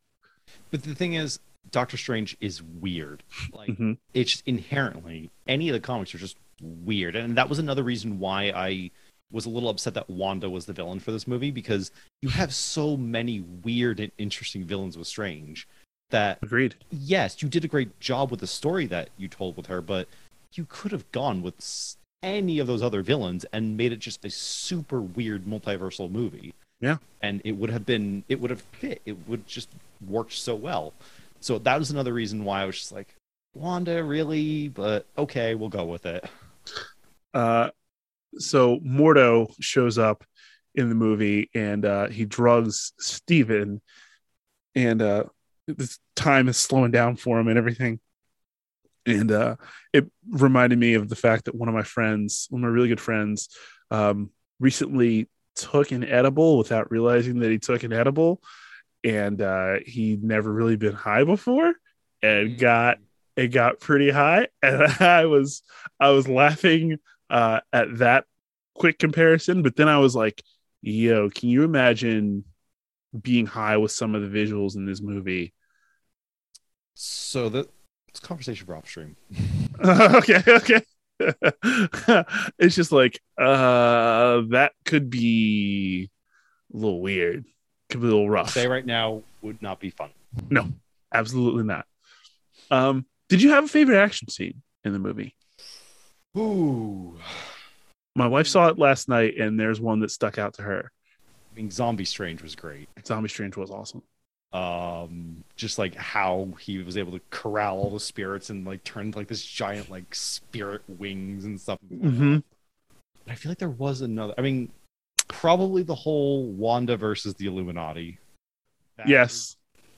But the thing is, Doctor Strange is weird. Like Mhm. it's just inherently any of the comics are just weird, and that was another reason why I was a little upset that Wanda was the villain for this movie because you have so many weird and interesting villains with Strange that Agreed. yes, you did a great job with the story that you told with her, but you could have gone with any of those other villains and made it just a super weird multiversal movie. Yeah. And it would have been, it would have fit. It would just worked so well. So that was another reason why I was just like, Wanda, really? But okay, we'll go with it. Uh, so Mordo shows up in the movie, and uh, he drugs Steven, and uh, this time is slowing down for him and everything. And uh, it reminded me of the fact that one of my friends, one of my really good friends, um, recently took an edible without realizing that he took an edible, and uh, he'd never really been high before, and got it got pretty high, *laughs* and I was I was laughing uh, at that quick comparison, but then I was like, "Yo, can you imagine being high with some of the visuals in this movie?" So the it's a conversation for off stream. *laughs* okay, okay. *laughs* it's just like uh that could be a little weird. Could be a little rough. Say right now would not be fun. No, absolutely not. Um, did you have a favorite action scene in the movie? Ooh. My wife saw it last night, and there's one that stuck out to her. I mean, Zombie Strange was great. Zombie Strange was awesome. Um just like how he was able to corral all the spirits and like turn into like this giant like spirit wings and stuff. Mm-hmm. i feel like there was another i mean probably the whole wanda versus the illuminati. That Yes,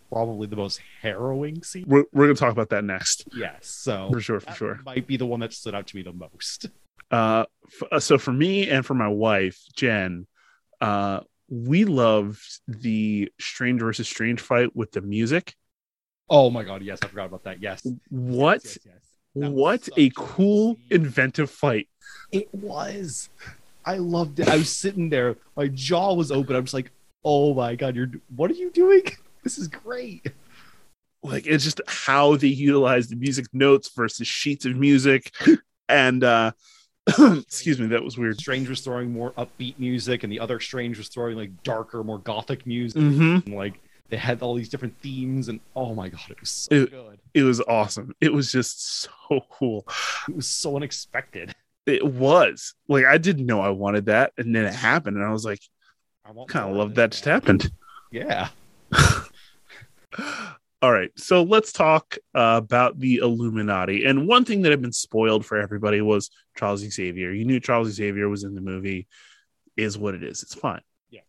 probably the most harrowing scene. We're, we're gonna talk about that next. Yes so for sure, for sure. might be the one that stood out to me the most. Uh, f- uh, so for me and for my wife Jen, uh, we loved the Strange versus Strange fight with the music. oh my god yes i forgot about that yes What yes, yes, yes. What a a cool, scene. inventive fight! It was. I loved it. I was sitting there, my jaw was open. I'm just like, oh my god, you're what are you doing? *laughs* This is great. Like it's just how they utilize the music notes versus sheets of music, *laughs* and uh, *coughs* excuse me, that was weird. Strange was throwing more upbeat music, and the other Strange was throwing like darker, more gothic music. Mm-hmm. And like they had all these different themes, and oh my god, it was so It- good. It was awesome. It was just so cool. It was so unexpected. It was like I didn't know I wanted that, and then it happened, and I was like, I Kind of love that just happened. Yeah. *laughs* *laughs* All right, so let's talk uh, about the Illuminati. And one thing that had been spoiled for everybody was Charles Xavier. You knew Charles Xavier was in the movie. Is what it is. It's fine. Yeah.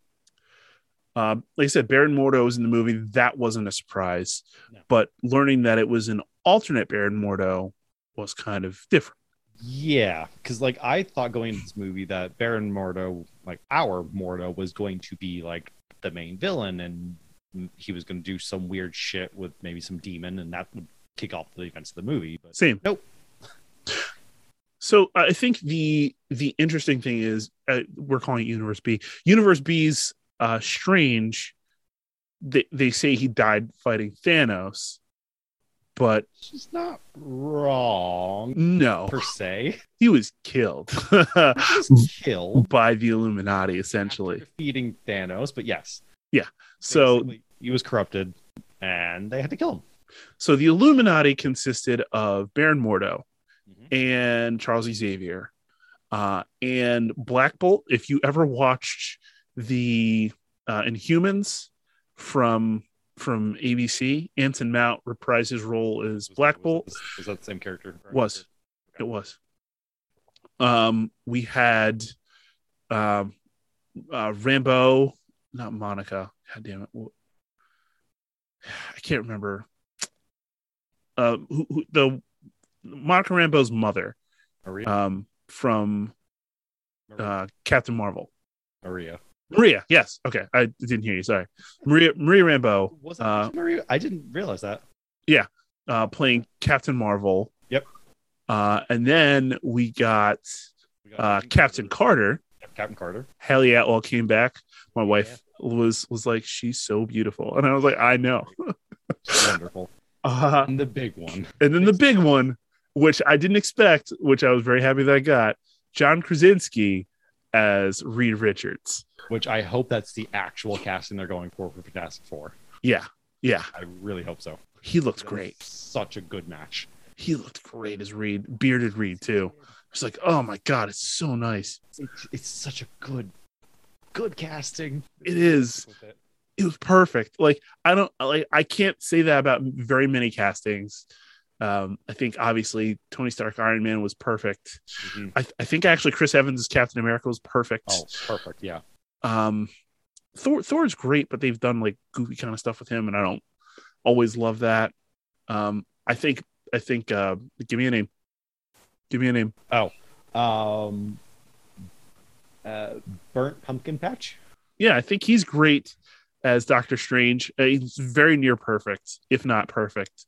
Um, like I said, Baron Mordo was in the movie. That wasn't a surprise. No. But learning that it was an alternate Baron Mordo was kind of different. Yeah, because like I thought going into this movie that Baron Mordo, like our Mordo, was going to be like the main villain, and he was going to do some weird shit with maybe some demon, and that would kick off the events of the movie. But Same. Nope. *laughs* So I think the the interesting thing is uh, we're calling it Universe B. Universe B's uh, Strange. They they say he died fighting Thanos, but she's not wrong no, per se. *laughs* he was killed *laughs* He was killed by the Illuminati essentially. after defeating Thanos, but yes. Yeah. So basically, he was corrupted, and they had to kill him. so the Illuminati consisted of Baron Mordo Mhm. and Charles Xavier, uh, and Black Bolt. If you ever watched the uh, Inhumans from from ABC, Anson Mount reprised his role as Was- Black was, Bolt. Was, was that the same character? Was. It was. Um, we had um, uh, Rambeau, not Monica. God damn it! I can't remember. Uh, who, who, the Monica Rambeau's mother Maria. um, from Maria. uh, Captain Marvel. Maria. Maria, yes. Okay, I didn't hear you. Sorry, Maria. Maria Rambeau Was uh, Maria? I didn't realize that. Yeah, uh, playing Captain Marvel. Yep. Uh, and then we got We got uh, Captain Carter. Captain Carter. Hayley Atwell came back. My wife was was like, "She's so beautiful," and I was like, "I know." Wonderful. *laughs* Uh, And the big one. and then the big one, which I didn't expect, which I was very happy that I got, John Krasinski as Reed Richards. Which I hope that's the actual casting they're going for for Fantastic Four. Yeah, yeah, I really hope so. he looked That great. Such a good match. He looked great as Reed, bearded Reed too. It's like, oh my god, it's so nice. It's, it's such a good, good casting. It is. It. It was perfect. Like I don't like I can't say that about very many castings. Um, I think obviously Tony Stark Iron Man was perfect. Mhm. I, I think actually Chris Evans as Captain America was perfect. Oh, perfect. Yeah. Um, Thor Thor's great, but they've done like goofy kind of stuff with him, and I don't always love that. Um, I think I think uh, give me a name. Give me a name. Oh, um, uh, burnt pumpkin patch. Yeah, I think he's great as Doctor Strange. Uh, he's very near perfect, if not perfect.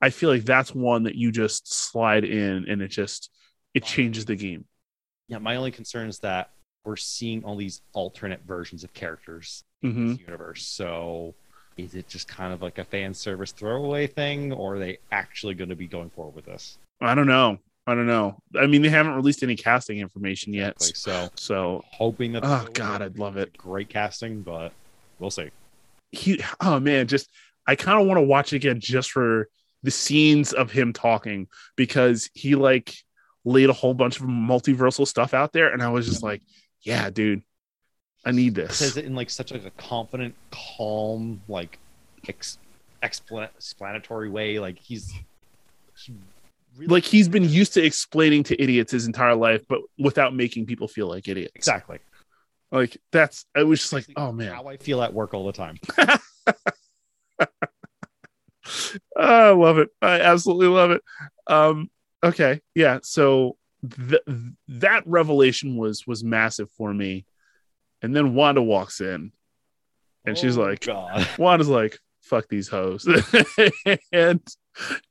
I feel like that's one that you just slide in, and it just it changes the game. Yeah. My only concern is that we're seeing all these alternate versions of characters hmm in this universe. So is it just kind of like a fan service throwaway thing, or are they actually going to be going forward with this? I don't know. I don't know. I mean, they haven't released any casting information yet, Exactly. So so hoping that. Oh, God, I'd love it. Great casting, but we'll see. he oh man just i kind of want to watch it again just for the scenes of him talking because he like laid a whole bunch of multiversal stuff out there and i was just like yeah dude i need this. says it in like such like a confident, calm, like ex- explanatory way. Like he's he really like he's been used to explaining to idiots his entire life but without making people feel like idiots exactly. like that's i was just like oh man how I feel at work all the time. *laughs* I love it. I absolutely love it. Um, okay, yeah. So th- that revelation was was massive for me, and then Wanda walks in, and she's Oh, like, God. Wanda's like, "Fuck these hoes," *laughs* and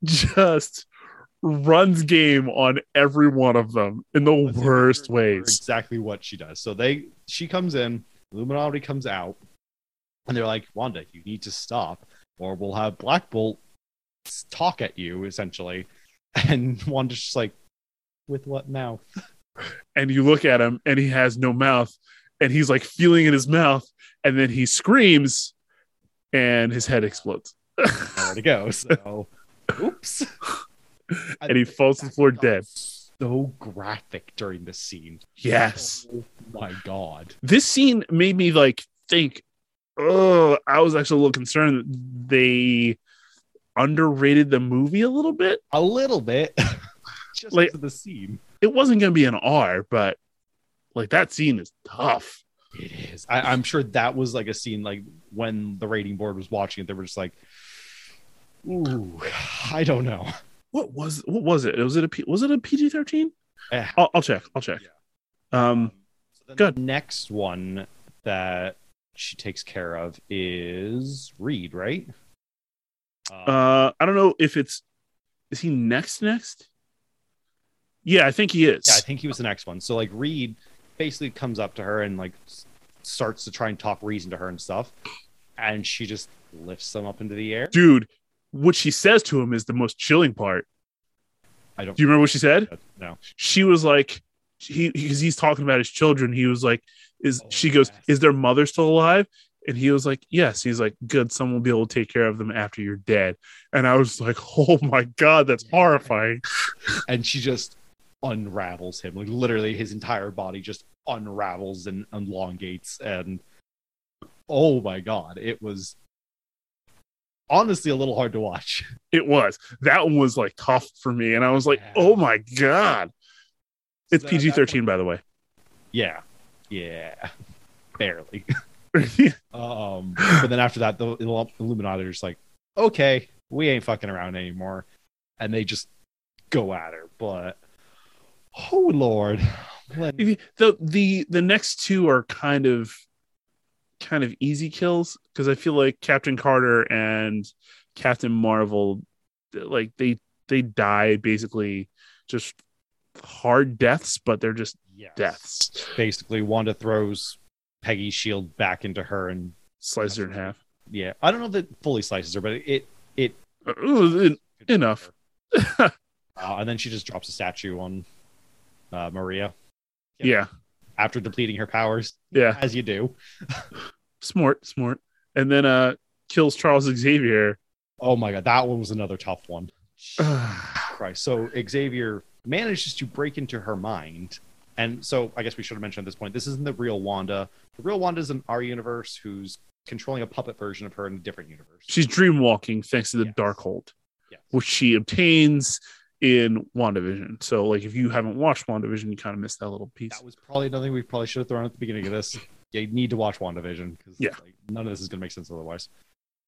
just runs game on every one of them in the Let's worst remember ways. Exactly what she does. So they she comes in, Illuminati comes out, and they're like, Wanda, you need to stop, or we'll have Black Bolt talk at you, essentially. *laughs* And Wanda's just like, with what mouth? And you look at him, and he has no mouth, and he's like feeling in his mouth, and then he screams, and his head explodes. *laughs* Nowhere to go. So oops. *laughs* and he falls to the floor dead. So graphic during this scene. Yes. So my god. this scene made me like think oh i was actually a little concerned that they underrated the movie a little bit A little bit. *laughs* Just Like- the scene. it wasn't going to be an r but like that scene is tough It is. I, I'm sure that was like a scene like when the rating board was watching it, they were just like, Ooh, I don't know. What was what was it was it a P, was it a pg-13 Eh. I'll, I'll check i'll check um So Good. Next one that she takes care of is Reed, right? Uh, uh i don't know if it's is he next next yeah i think he is yeah, I think he was the next one. So like Reed basically comes up to her and like starts to try and talk reason to her and stuff, and she just lifts them up into the air. dude what she says to him is the most chilling part. I don't do you remember what she said? No. she was like he because he's talking about his children he was like is Oh, she goes is their mother still alive? And he was like yes. He's like good someone will be able to take care of them after you're dead. And i was like *laughs* oh my god that's horrifying. And she just unravels him. Like literally his entire body just unravels and elongates. And oh my god it was honestly a little hard to watch. *laughs* It was. That one was like tough for me and i was like Yeah. oh my god. It's that pg-13 by the way. Yeah. Yeah. *laughs* Barely. *laughs* Um but then after that the Illum- illuminati are just like okay we ain't fucking around anymore. And they just go at her. But oh lord. When- the the the next two are kind of kind of easy kills because I feel like Captain Carter and Captain Marvel, like they they die basically just hard deaths, but they're just yes. deaths. basically wanda throws peggy's shield back into her and slices her in half. yeah i don't know if it fully slices her but it it Uh, en- enough. uh, and then she just drops a statue on uh, maria yeah, after depleting her powers yeah, as you do smart, smart, and then uh kills Charles Xavier. oh my god that one was another tough one *sighs* *sighs* Christ. So Xavier manages to break into her mind. And so I guess we should have mentioned at this point, this isn't the real Wanda. The real Wanda is in our universe who's controlling a puppet version of her in a different universe. She's dreamwalking thanks to the Yes. Darkhold. Yes. which she obtains in WandaVision. So, like, if you haven't watched WandaVision, you kind of missed that little piece. That was probably another thing we probably should have thrown at the beginning of this. You need to watch WandaVision because Yeah. like, none of this is going to make sense otherwise.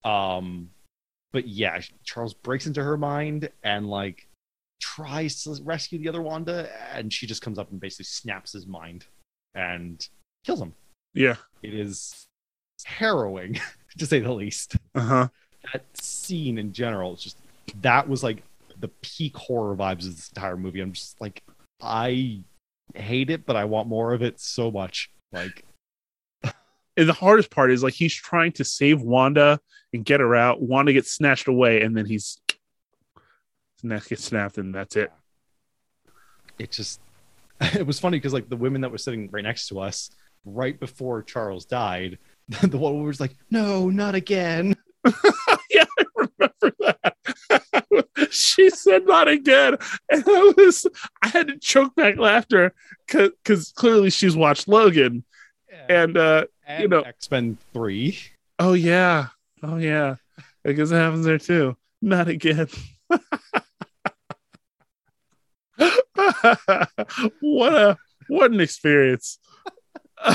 Um, but yeah, Charles breaks into her mind and like tries to rescue the other Wanda, and she just comes up and basically snaps his mind and kills him. Yeah. It is harrowing *laughs* to say the least. Uh huh. That scene in general is just that was like the peak horror vibes of this entire movie. I'm just like, I hate it, but I want more of it so much. Like, And the hardest part is like he's trying to save Wanda and get her out. Wanda gets snatched away, and then he's his neck gets snapped, and that's it. it just *laughs* it was funny because like the women that were sitting right next to us right before Charles died, *laughs* the one was like, "No, not again." *laughs* yeah, remember that. *laughs* she said not again, and I was I had to choke back laughter because clearly she's watched Logan, and uh And you know- X Men Three. oh yeah, oh yeah, I guess it happens there too. Not again. *laughs* what a what an experience. *laughs*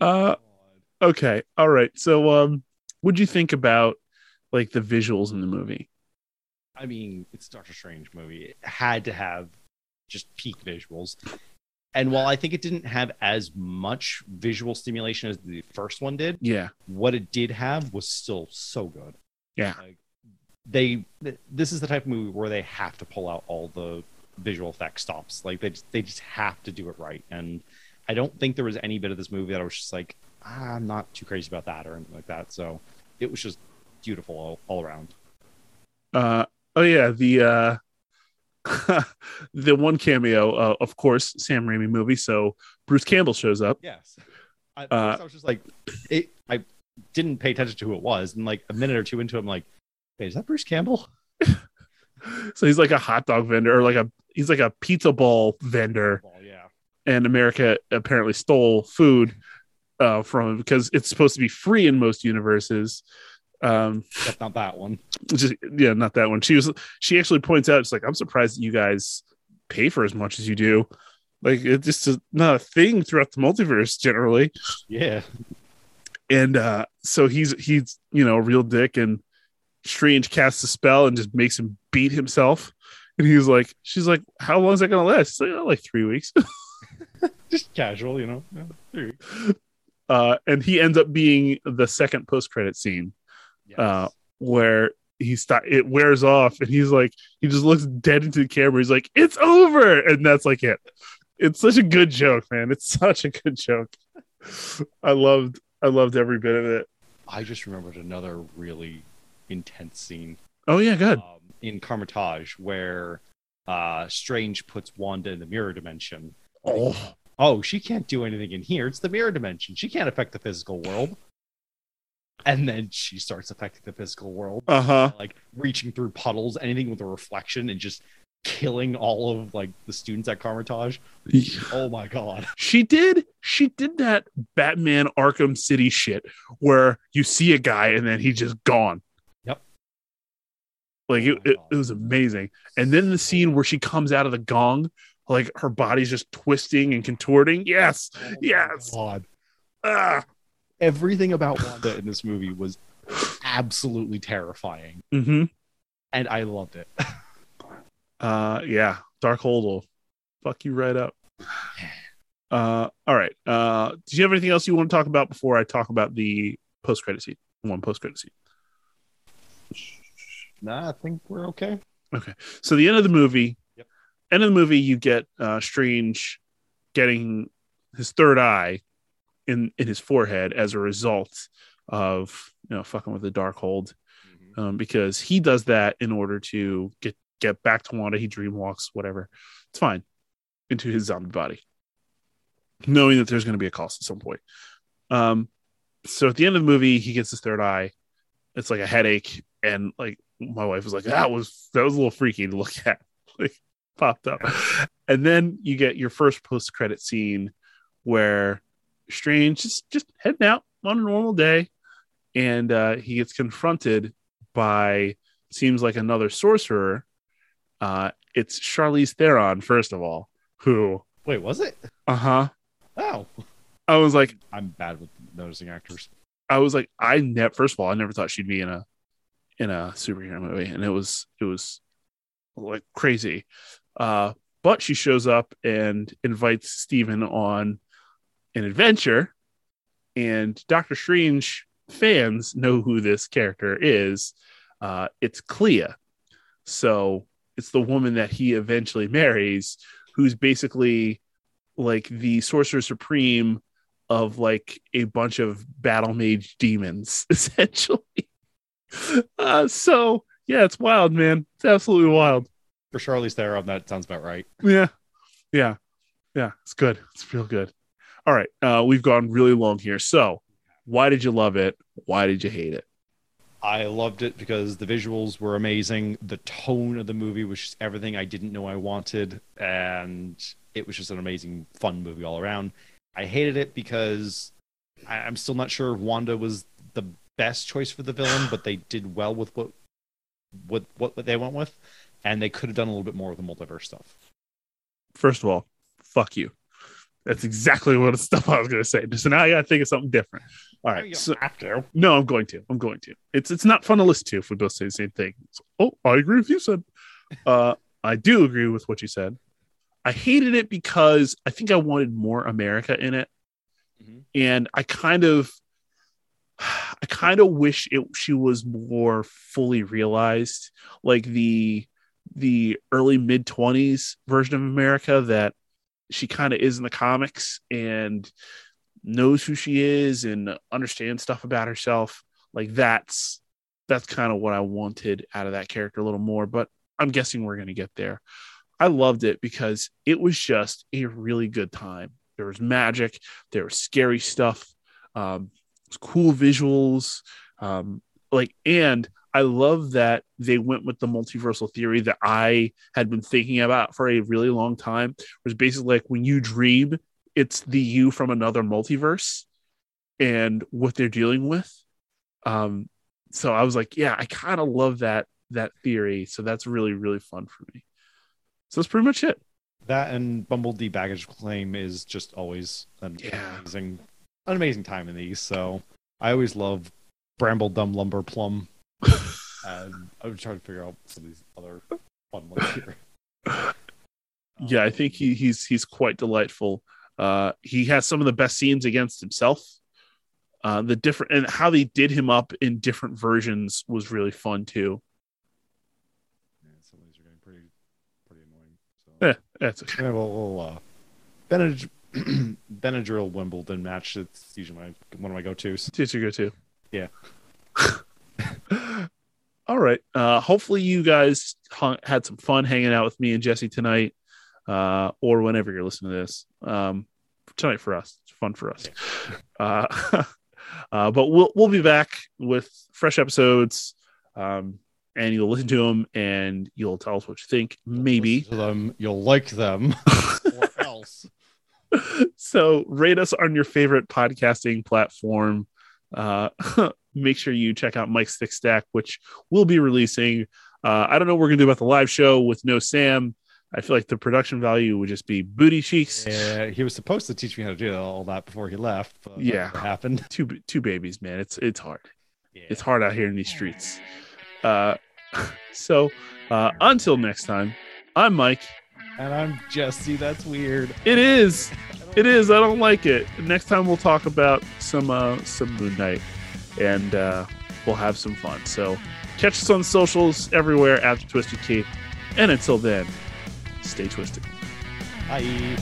Uh, okay, all right. So, um, what'd you think about like the visuals in the movie? I mean, it's a Doctor Strange movie. It had to have just peak visuals. And while I think it didn't have as much visual stimulation as the first one did, Yeah, what it did have was still so good. yeah, Like they, th- this is the type of movie where they have to pull out all the visual effect stops. Like they just, they just have to do it right. And I don't think there was any bit of this movie that I was just like, ah, I'm not too crazy about that or anything like that. So it was just beautiful all, all around. uh, oh yeah, the uh, *laughs* the one cameo, uh, of course, Sam Raimi movie. So Bruce Campbell shows up. Yes. I, Uh, I was just like, it, I didn't pay attention to who it was. And like a minute or two into it, I'm like, wait, is that Bruce Campbell? *laughs* So he's like a hot dog vendor, or like a he's like a pizza ball vendor. Well, yeah. and America apparently stole food uh, from him because it's supposed to be free in most universes. Um, not that one. just yeah, not that one. She was she actually points out it's like I'm surprised that you guys pay for as much as you do. Like it's just a, not a thing throughout the multiverse generally. Yeah. And uh so he's he's you know a real dick and Strange casts a spell and just makes him beat himself. And he's like, she's like, how long is that gonna last? Like, oh, like three weeks. *laughs* *laughs* Just casual, you know. Yeah. Uh, and he ends up being the second post credit scene Yes. uh, where he stop it wears off and he's like he just looks dead into the camera. He's like, "It's over," and that's like it. It's such a good joke, man. It's *laughs* such a good joke. I loved I loved every bit of it. I just remembered another really intense scene Oh yeah, good. um, in Kamar-Taj where uh, Strange puts Wanda in the mirror dimension. Oh, Oh, she can't do anything in here. It's the mirror dimension. She can't affect the physical world. And then she starts affecting the physical world, uh huh. like reaching through puddles, anything with a reflection, and just killing all of like the students at Kamar-Taj. Oh my god! She did. She did that Batman Arkham City shit where you see a guy and then he's just gone. Yep. Like it, it, it was amazing. And then the scene where she comes out of the gong, like her body's just twisting and contorting. Yes. Oh Yes. God. Ah. Everything about *sighs* Wanda in this movie was absolutely terrifying, hmm and I loved it. *laughs* Uh yeah. Darkhold will fuck you right up. *sighs* Uh all right. Uh did you have anything else you want to talk about before I talk about the post credit scene? One post credit scene. Nah, I think we're okay. Okay. So the end of the movie. End of the movie, you get uh, Strange getting his third eye in in his forehead as a result of you know fucking with the Darkhold, um, because he does that in order to get get back to Wanda. He dream walks, whatever. It's fine into his zombie body, knowing that there's going to be a cost at some point. Um, so at the end of the movie, he gets his third eye. It's like a headache, and like my wife was like, "That was that was a little freaky to look at." *laughs* Like popped up, and then you get your first post credit scene where Strange is just heading out on a normal day, and uh, he gets confronted by seems like another sorcerer. Uh, it's Charlize Theron, first of all, who, Wait, was it? uh huh. Oh, I was like, I'm bad with noticing actors. I was like, I never. First of all, I never thought she'd be in a in a superhero movie, and it was it was like crazy. Uh, but she shows up and invites Stephen on an adventure, and Doctor Strange fans know who this character is. Uh, it's Clea, so it's the woman that he eventually marries, who's basically like the sorcerer supreme of like a bunch of battle mage demons *laughs* essentially. Uh, so yeah it's wild man. It's absolutely wild For Charlize Theron, that sounds about right. yeah. Yeah. Yeah. It's good. It's real good. All right. Uh we've gone really long here. So why did you love it? Why did you hate it? I loved it because the visuals were amazing. The tone of the movie was just everything I didn't know I wanted, and it was just an amazing, fun movie all around. I hated it because I- I'm still not sure if Wanda was the best choice for the villain, but they did well with what what what they went with, and they could have done a little bit more with the multiverse stuff. first of all fuck you that's exactly what stuff i was going to say so now i gotta think of something different all right so don't have to. No, I'm going to. I'm going to. It's it's not fun to listen to if we both say the same thing. It's, oh, I agree with you, said. *laughs* Uh, I do agree with what you said. I hated it because I think I wanted more America in it, Mhm. and I kind of, *sighs* I kind of wish it she was more fully realized, like the the early mid twenties version of America that she kind of is in the comics and knows who she is and understands stuff about herself. Like that's that's kind of what i wanted out of that character a little more but i'm guessing we're going to get there. I loved it because it was just a really good time. There was magic there was scary stuff um was cool visuals um like and I love that they went with the multiversal theory that I had been thinking about for a really long time. It was basically like when you dream, it's the you from another multiverse and what they're dealing with. Um, so I was like, yeah, I kind of love that that theory. So that's really really fun for me. So that's pretty much it. That and Bumblebee baggage claim is just always an Yeah. amazing, an amazing time in these. So I always love Bramble Dumb Lumber Plum. *laughs* and I'm trying to figure out some of these other fun ones here. *laughs* Yeah, I think he, he's he's quite delightful. Uh, he has some of the best scenes against himself. Uh, the different and how they did him up in different versions was really fun too. Yeah, some of these are getting pretty, pretty annoying. So Yeah, that's okay. we have a little uh, *clears throat* Benadryl, Benadryl Wimbledon match. It's usually my one of my go-tos. It's your go to. Yeah. *laughs* All right. Uh, hopefully you guys hung, had some fun hanging out with me and Jesse tonight, uh, or whenever you're listening to this. Um, tonight for us, it's fun for us. Uh, *laughs* uh, but we'll we'll be back with fresh episodes, um, and you'll listen to them and you'll tell us what you think. Maybe. Them, you'll like them, *laughs* or else. so rate us on your favorite podcasting platform. *laughs* Make sure you check out Mike's Thick Stack, which we'll be releasing. Uh, I don't know what we're gonna do about the live show with no Sam. I feel like the production value would just be booty cheeks. Yeah, he was supposed to teach me how to do all that before he left. But Yeah. happened. *laughs* Two two babies, man. It's it's hard. Yeah. It's hard out here in these streets. Uh, *laughs* so uh, until next time, I'm Mike. And I'm Jesse. That's weird. It is. It is. I don't like it. Next time we'll talk about some uh some Moon Knight and uh we'll have some fun. So catch us on socials everywhere at Twisted Cape. And until then, stay twisted. Bye.